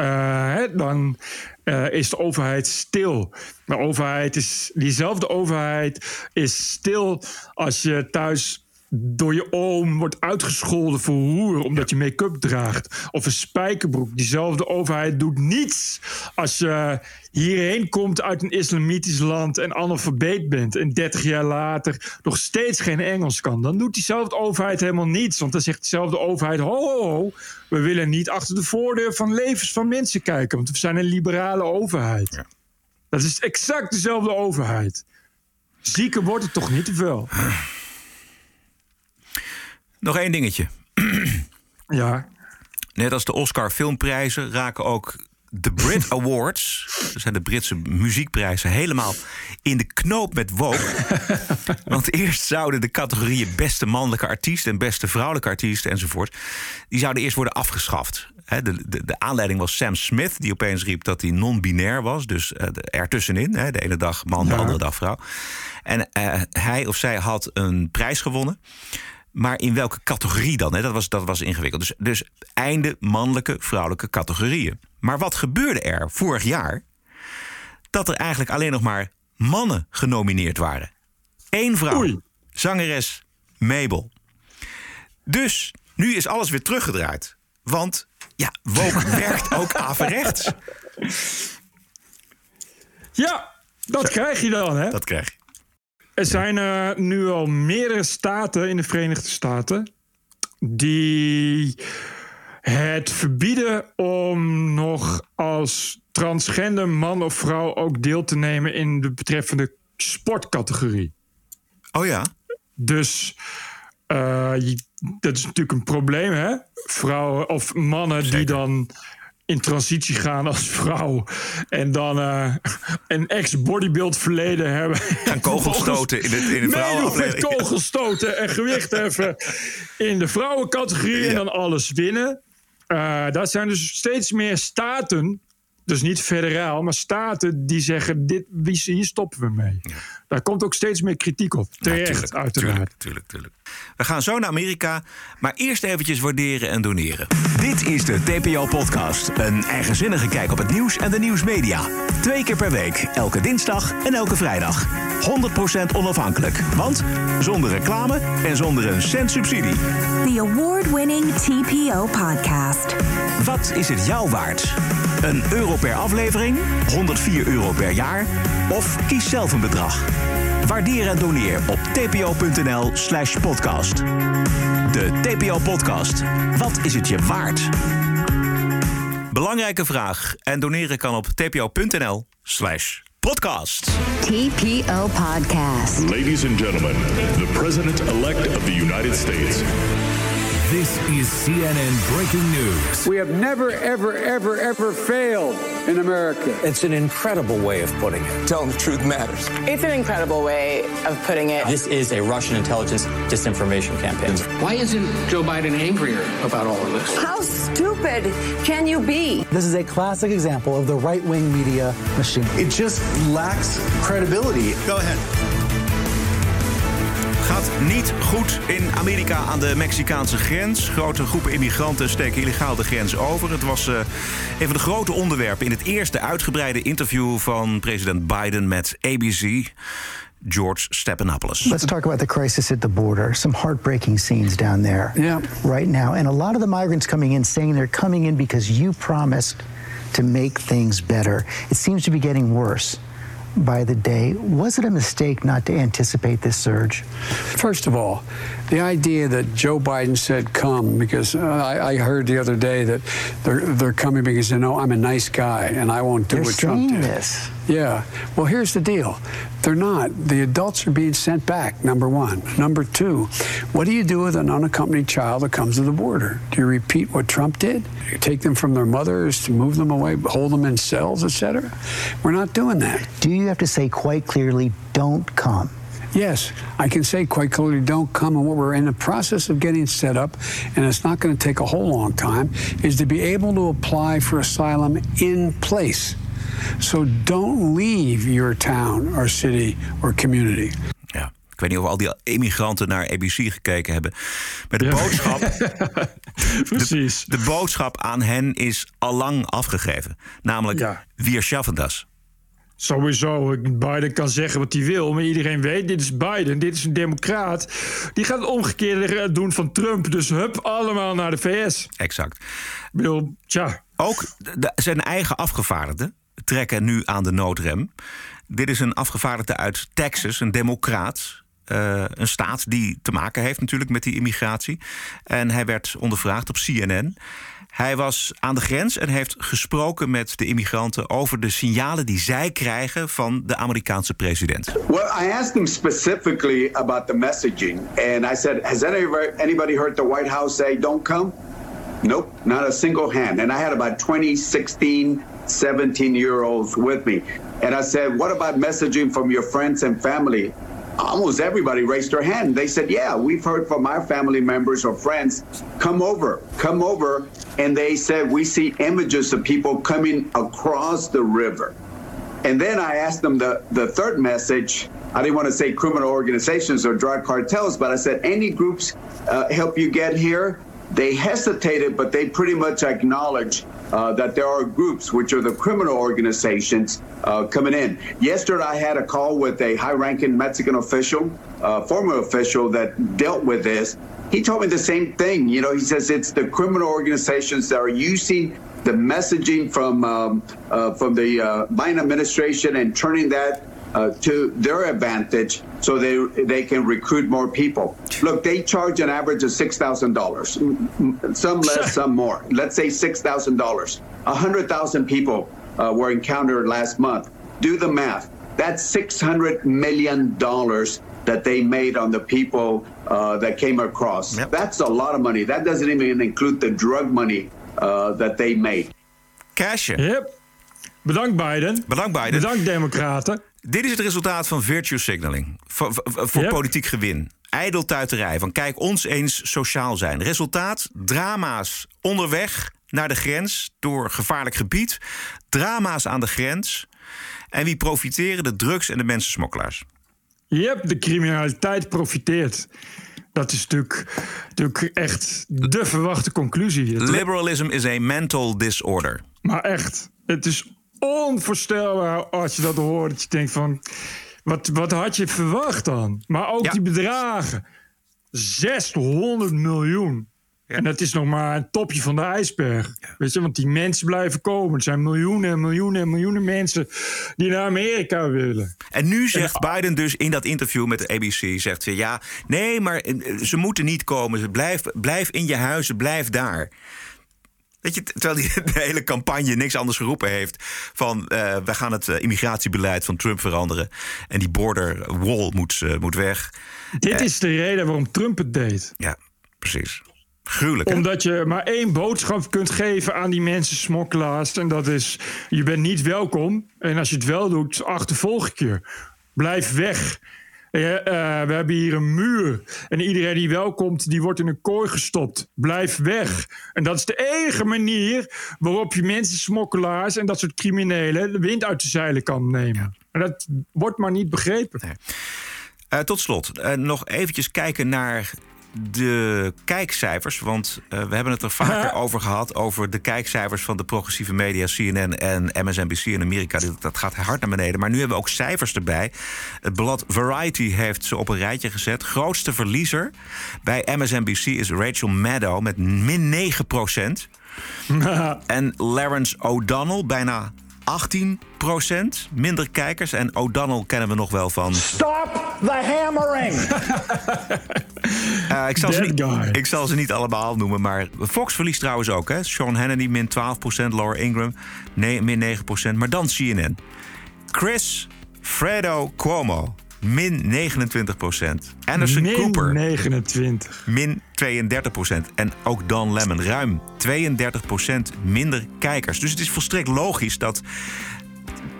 hè, dan eh, is de overheid stil. De overheid is, diezelfde overheid is stil als je thuis door je oom wordt uitgescholden voor roer omdat je make-up draagt. Of een spijkerbroek. Diezelfde overheid doet niets als je hierheen komt uit een islamitisch land en analfabeet bent. En 30 jaar later nog steeds geen Engels kan. Dan doet diezelfde overheid helemaal niets. Want dan zegt diezelfde overheid: ho, ho, ho. We willen niet achter de voordeur van levens van mensen kijken. Want we zijn een liberale overheid. Dat is exact dezelfde overheid. Zieker wordt het toch niet te veel? Nog één dingetje. Ja. Net als de Oscar filmprijzen raken ook de Brit Awards, dat zijn de Britse muziekprijzen, helemaal in de knoop met Woke. Want eerst zouden de categorieën beste mannelijke artiest en beste vrouwelijke artiest enzovoort, die zouden eerst worden afgeschaft. De, de, de aanleiding was Sam Smith, die opeens riep dat hij non-binair was. Dus eh, ertussenin, de ene dag man, de Ja. andere dag vrouw. En eh, hij of zij had een prijs gewonnen. Maar in welke categorie dan? Hè? Dat, was, dat was ingewikkeld. Dus, dus einde mannelijke, vrouwelijke categorieën. Maar wat gebeurde er vorig jaar? Dat er eigenlijk alleen nog maar mannen genomineerd waren. Eén vrouw. Zangeres Mabel. Dus nu is alles weer teruggedraaid. Want ja, woke werkt ook averechts. Ja, dat krijg je dan, hè? Dat krijg je. Er zijn nu al meerdere staten in de Verenigde Staten die het verbieden om nog als transgender man of vrouw ook deel te nemen in de betreffende sportcategorie. Oh ja? Dus eh, je- dat is natuurlijk een probleem, hè? Vrouwen of mannen die dan in transitie gaan als vrouw en dan eh, een ex-bodybuild verleden hebben. Gaan kogelstoten in het- in Meedoen vrouwenafdeling. kogelstoten en gewicht heffen in de vrouwencategorie en dan alles winnen. Eh daar zijn dus steeds meer staten, dus niet federaal, maar staten die zeggen: dit, hier stoppen we mee. Daar komt ook steeds meer kritiek op. Terecht, uiteraard. Tuurlijk, tuurlijk, tuurlijk. We gaan zo naar Amerika, maar eerst eventjes waarderen en doneren. Dit is de TPO-podcast. Een eigenzinnige kijk op het nieuws en de nieuwsmedia. Twee keer per week, elke dinsdag en elke vrijdag. 100% onafhankelijk, want zonder reclame en zonder een cent subsidie. The award-winning TPO podcast. Wat is het jou waard? Een euro per aflevering? 104 euro per jaar? Of kies zelf een bedrag? Waardeer en doneer op tpo.nl slash podcast. De TPO-podcast. Wat is het je waard? Belangrijke vraag. En doneren kan op tpo.nl slash podcast. TPO podcast. Ladies and gentlemen, the President-elect of the United States. This is CNN breaking news. We have never, ever, ever, ever failed in America. It's an incredible way of putting it. Telling the truth matters. It's an incredible way of putting it. This is a Russian intelligence disinformation campaign. Why isn't Joe Biden angrier about all of this? How stupid can you be? This is a classic example of the right wing media machine. It just lacks credibility. Go ahead. Gaat niet goed in Amerika aan de Mexicaanse grens. Grote groepen immigranten steken illegaal de grens over. Het was eh, een van de grote onderwerpen in het eerste uitgebreide interview van president Biden met ABC. George Stephanopoulos. Let's talk about the crisis at the border. Some heartbreaking scenes down there right now. And a lot of the migrants coming in saying they're coming in because you promised to make things better. It seems to be getting worse by the day. Was it a mistake not to anticipate this surge? First of all, the idea that Joe Biden said come because uh, I, I heard the other day that they're they're coming because they know I'm a nice guy and I won't do They're what Trump did. this. Yeah. Well, here's the deal. They're not. The adults are being sent back, number one. Number two, what do you do with an unaccompanied child that comes to the border? Do you repeat what Trump did? You take them from their mothers to move them away, hold them in cells, etc.? We're not doing that. Do you have to say quite clearly, don't come? Yes, I can say quite clearly, don't come. And what we're in the process of getting set up, and it's not going to take a whole long time, is to be able to apply for asylum in place. So don't leave your town or city or community. Ja. Ik weet niet of al die immigranten naar ABC gekeken hebben. Maar de boodschap. Precies. De, de, boodschap aan hen is allang afgegeven. Namelijk, Ja. wir schaffen das. Sowieso, Biden kan zeggen wat hij wil, maar iedereen weet, dit is Biden, dit is een democraat. Die gaat het omgekeerde doen van Trump, dus hup, allemaal naar de VS. Exact. Ik bedoel, tja. Ook de- zijn eigen afgevaardigden trekken nu aan de noodrem. Dit is een afgevaardigde uit Texas, een democraat. Eh, een staat die te maken heeft natuurlijk met die immigratie. En hij werd ondervraagd op CNN. Hij was aan de grens en heeft gesproken met de immigranten over de signalen die zij krijgen van de Amerikaanse president. Well, I asked him specifically about the messaging, and I said, "Has anybody, anybody heard the White House say don't come?" Nope, not a single hand. And I had about 20, 16, 17 year olds with me. And I said, What about messaging from your friends and family? Almost everybody raised their hand. They said, Yeah, we've heard from our family members or friends. Come over, come over. And they said, We see images of people coming across the river. And then I asked them the, the third message. I didn't want to say criminal organizations or drug cartels, but I said, any groups uh, help you get here? They hesitated, but they pretty much acknowledged uh, that there are groups, which are the criminal organizations, uh, coming in. Yesterday, I had a call with a high ranking Mexican official, uh, former official that dealt with this. He told me the same thing. You know, he says it's the criminal organizations that are using the messaging from um, uh, from the uh, Biden administration and turning that uh, to their advantage, so they they can recruit more people. Look, they charge an average of six thousand dollars, some less, some more. Let's say six thousand dollars. A hundred thousand people uh, were encountered last month. Do the math. That's six hundred million dollars that they made on the people uh, that came across. That's a lot of money. That doesn't even include the drug money uh, that they made. Cashen. Yep. Bedankt Biden. Bedankt Biden. Bedankt Democraten. Dit is het resultaat van virtue signaling. Voor, voor- voor Yep. politiek gewin. Ijdeltuiterij. Van kijk ons eens sociaal zijn. Resultaat: drama's onderweg naar de grens door gevaarlijk gebied. Drama's aan de grens. En wie profiteren? De drugs- en de mensensmokkelaars. Yep, de criminaliteit profiteert. Dat is natuurlijk, natuurlijk echt de verwachte conclusie. Liberalism is a mental disorder. Maar echt, het is onvoorstelbaar als je dat hoort. Dat je denkt van, wat, wat had je verwacht dan? Maar ook die bedragen. 600 miljoen. En dat is nog maar een topje van de ijsberg. Weet je, want die mensen blijven komen. Er zijn miljoenen en miljoenen en miljoenen mensen die naar Amerika willen. En nu zegt Biden dus in dat interview met de ABC... zegt ze, ja, nee, maar eh, ze moeten niet komen. Ze blijf, blijf in je huizen, blijf daar. Weet je, terwijl hij de hele campagne niks anders geroepen heeft... van eh, we gaan het eh, immigratiebeleid van Trump veranderen... en die border wall moet, eh, moet weg. Dit is de reden waarom Trump het deed. Ja, precies. Gruwelijk, hè? Omdat je maar één boodschap kunt geven aan die mensen smokkelaars. En dat is, je bent niet welkom. En als je het wel doet, achtervolg ik je. Blijf weg. Eh, we hebben hier een muur. En iedereen die welkomt, die wordt in een kooi gestopt. Blijf weg. En dat is de enige manier waarop je mensen smokkelaars... en dat soort criminelen de wind uit de zeilen kan nemen. En dat wordt maar niet begrepen. Eh, tot slot, eh, nog eventjes kijken naar de kijkcijfers. Want eh, we hebben het er vaker over gehad... over de kijkcijfers van de progressieve media... CNN en MSNBC in Amerika. Dat, dat gaat hard naar beneden. Maar nu hebben we ook cijfers erbij. Het blad Variety heeft ze op een rijtje gezet. Grootste verliezer bij MSNBC is Rachel Maddow... met min 9 procent. En Lawrence O'Donnell, bijna 18% Minder kijkers. En O'Donnell kennen we nog wel van... Stop the hammering! Eh, ik, zal ze niet, ik zal ze niet allemaal noemen, maar Fox verliest trouwens ook. Hè? Sean Hannity min 12%, Laura Ingram nee, min 9%. Maar dan CNN. Chris Fredo Cuomo min 29%. Anderson Min Cooper 29. min 32%. En ook Don Lemon ruim 32% minder kijkers. Dus het is volstrekt logisch dat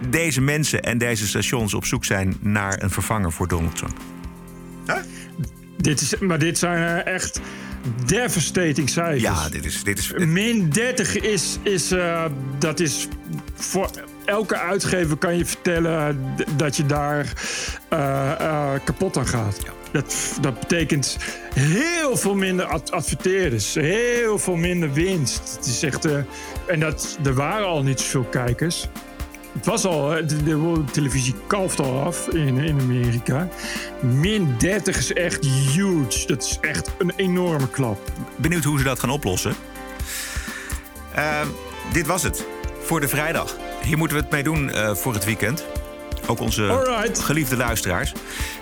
deze mensen en deze stations op zoek zijn naar een vervanger voor Donald Trump. Dit is, maar dit zijn eh, echt devastating cijfers. Ja, dit is... Dit is Min 30 is, is, eh, dat is voor elke uitgever kan je vertellen d- dat je daar eh, eh, kapot aan gaat. Dat, dat betekent heel veel minder ad- adverteerders, heel veel minder winst. Het is echt, eh, en dat, er waren al niet zoveel kijkers. Het was al, de, de televisie kalft al af in, in Amerika. Min 30 is echt huge. Dat is echt een enorme klap. Benieuwd hoe ze dat gaan oplossen. Ehm, dit was het voor de vrijdag. Hier moeten we het mee doen eh, voor het weekend. Ook onze Alright. geliefde luisteraars.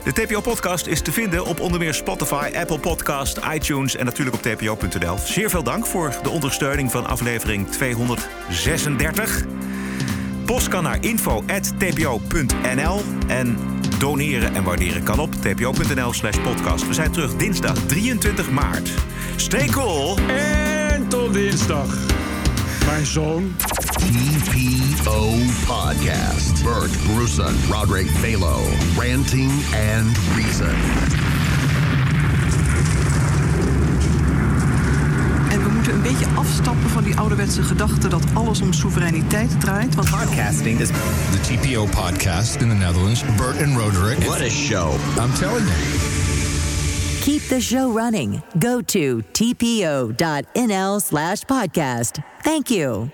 De TPO-podcast is te vinden op onder meer Spotify, Apple Podcast, iTunes en natuurlijk op tpo.nl. Zeer veel dank voor de ondersteuning van aflevering 236. Post kan naar info.tpo.nl en doneren en waarderen kan op tpo.nl slash podcast. We zijn terug dinsdag 23 maart. Stay cool! En tot dinsdag. Mijn zoon. TPO Podcast. Bert Bruson, Roderick Balo, Ranting and Reason. En we moeten een beetje afstappen van die ouderwetse gedachte dat alles om soevereiniteit draait. Want Podcasting is the TPO podcast in the Netherlands. Bert and Roderick. What a show. I'm telling you. Keep the show running. Go to tpo.nl slash podcast. Thank you.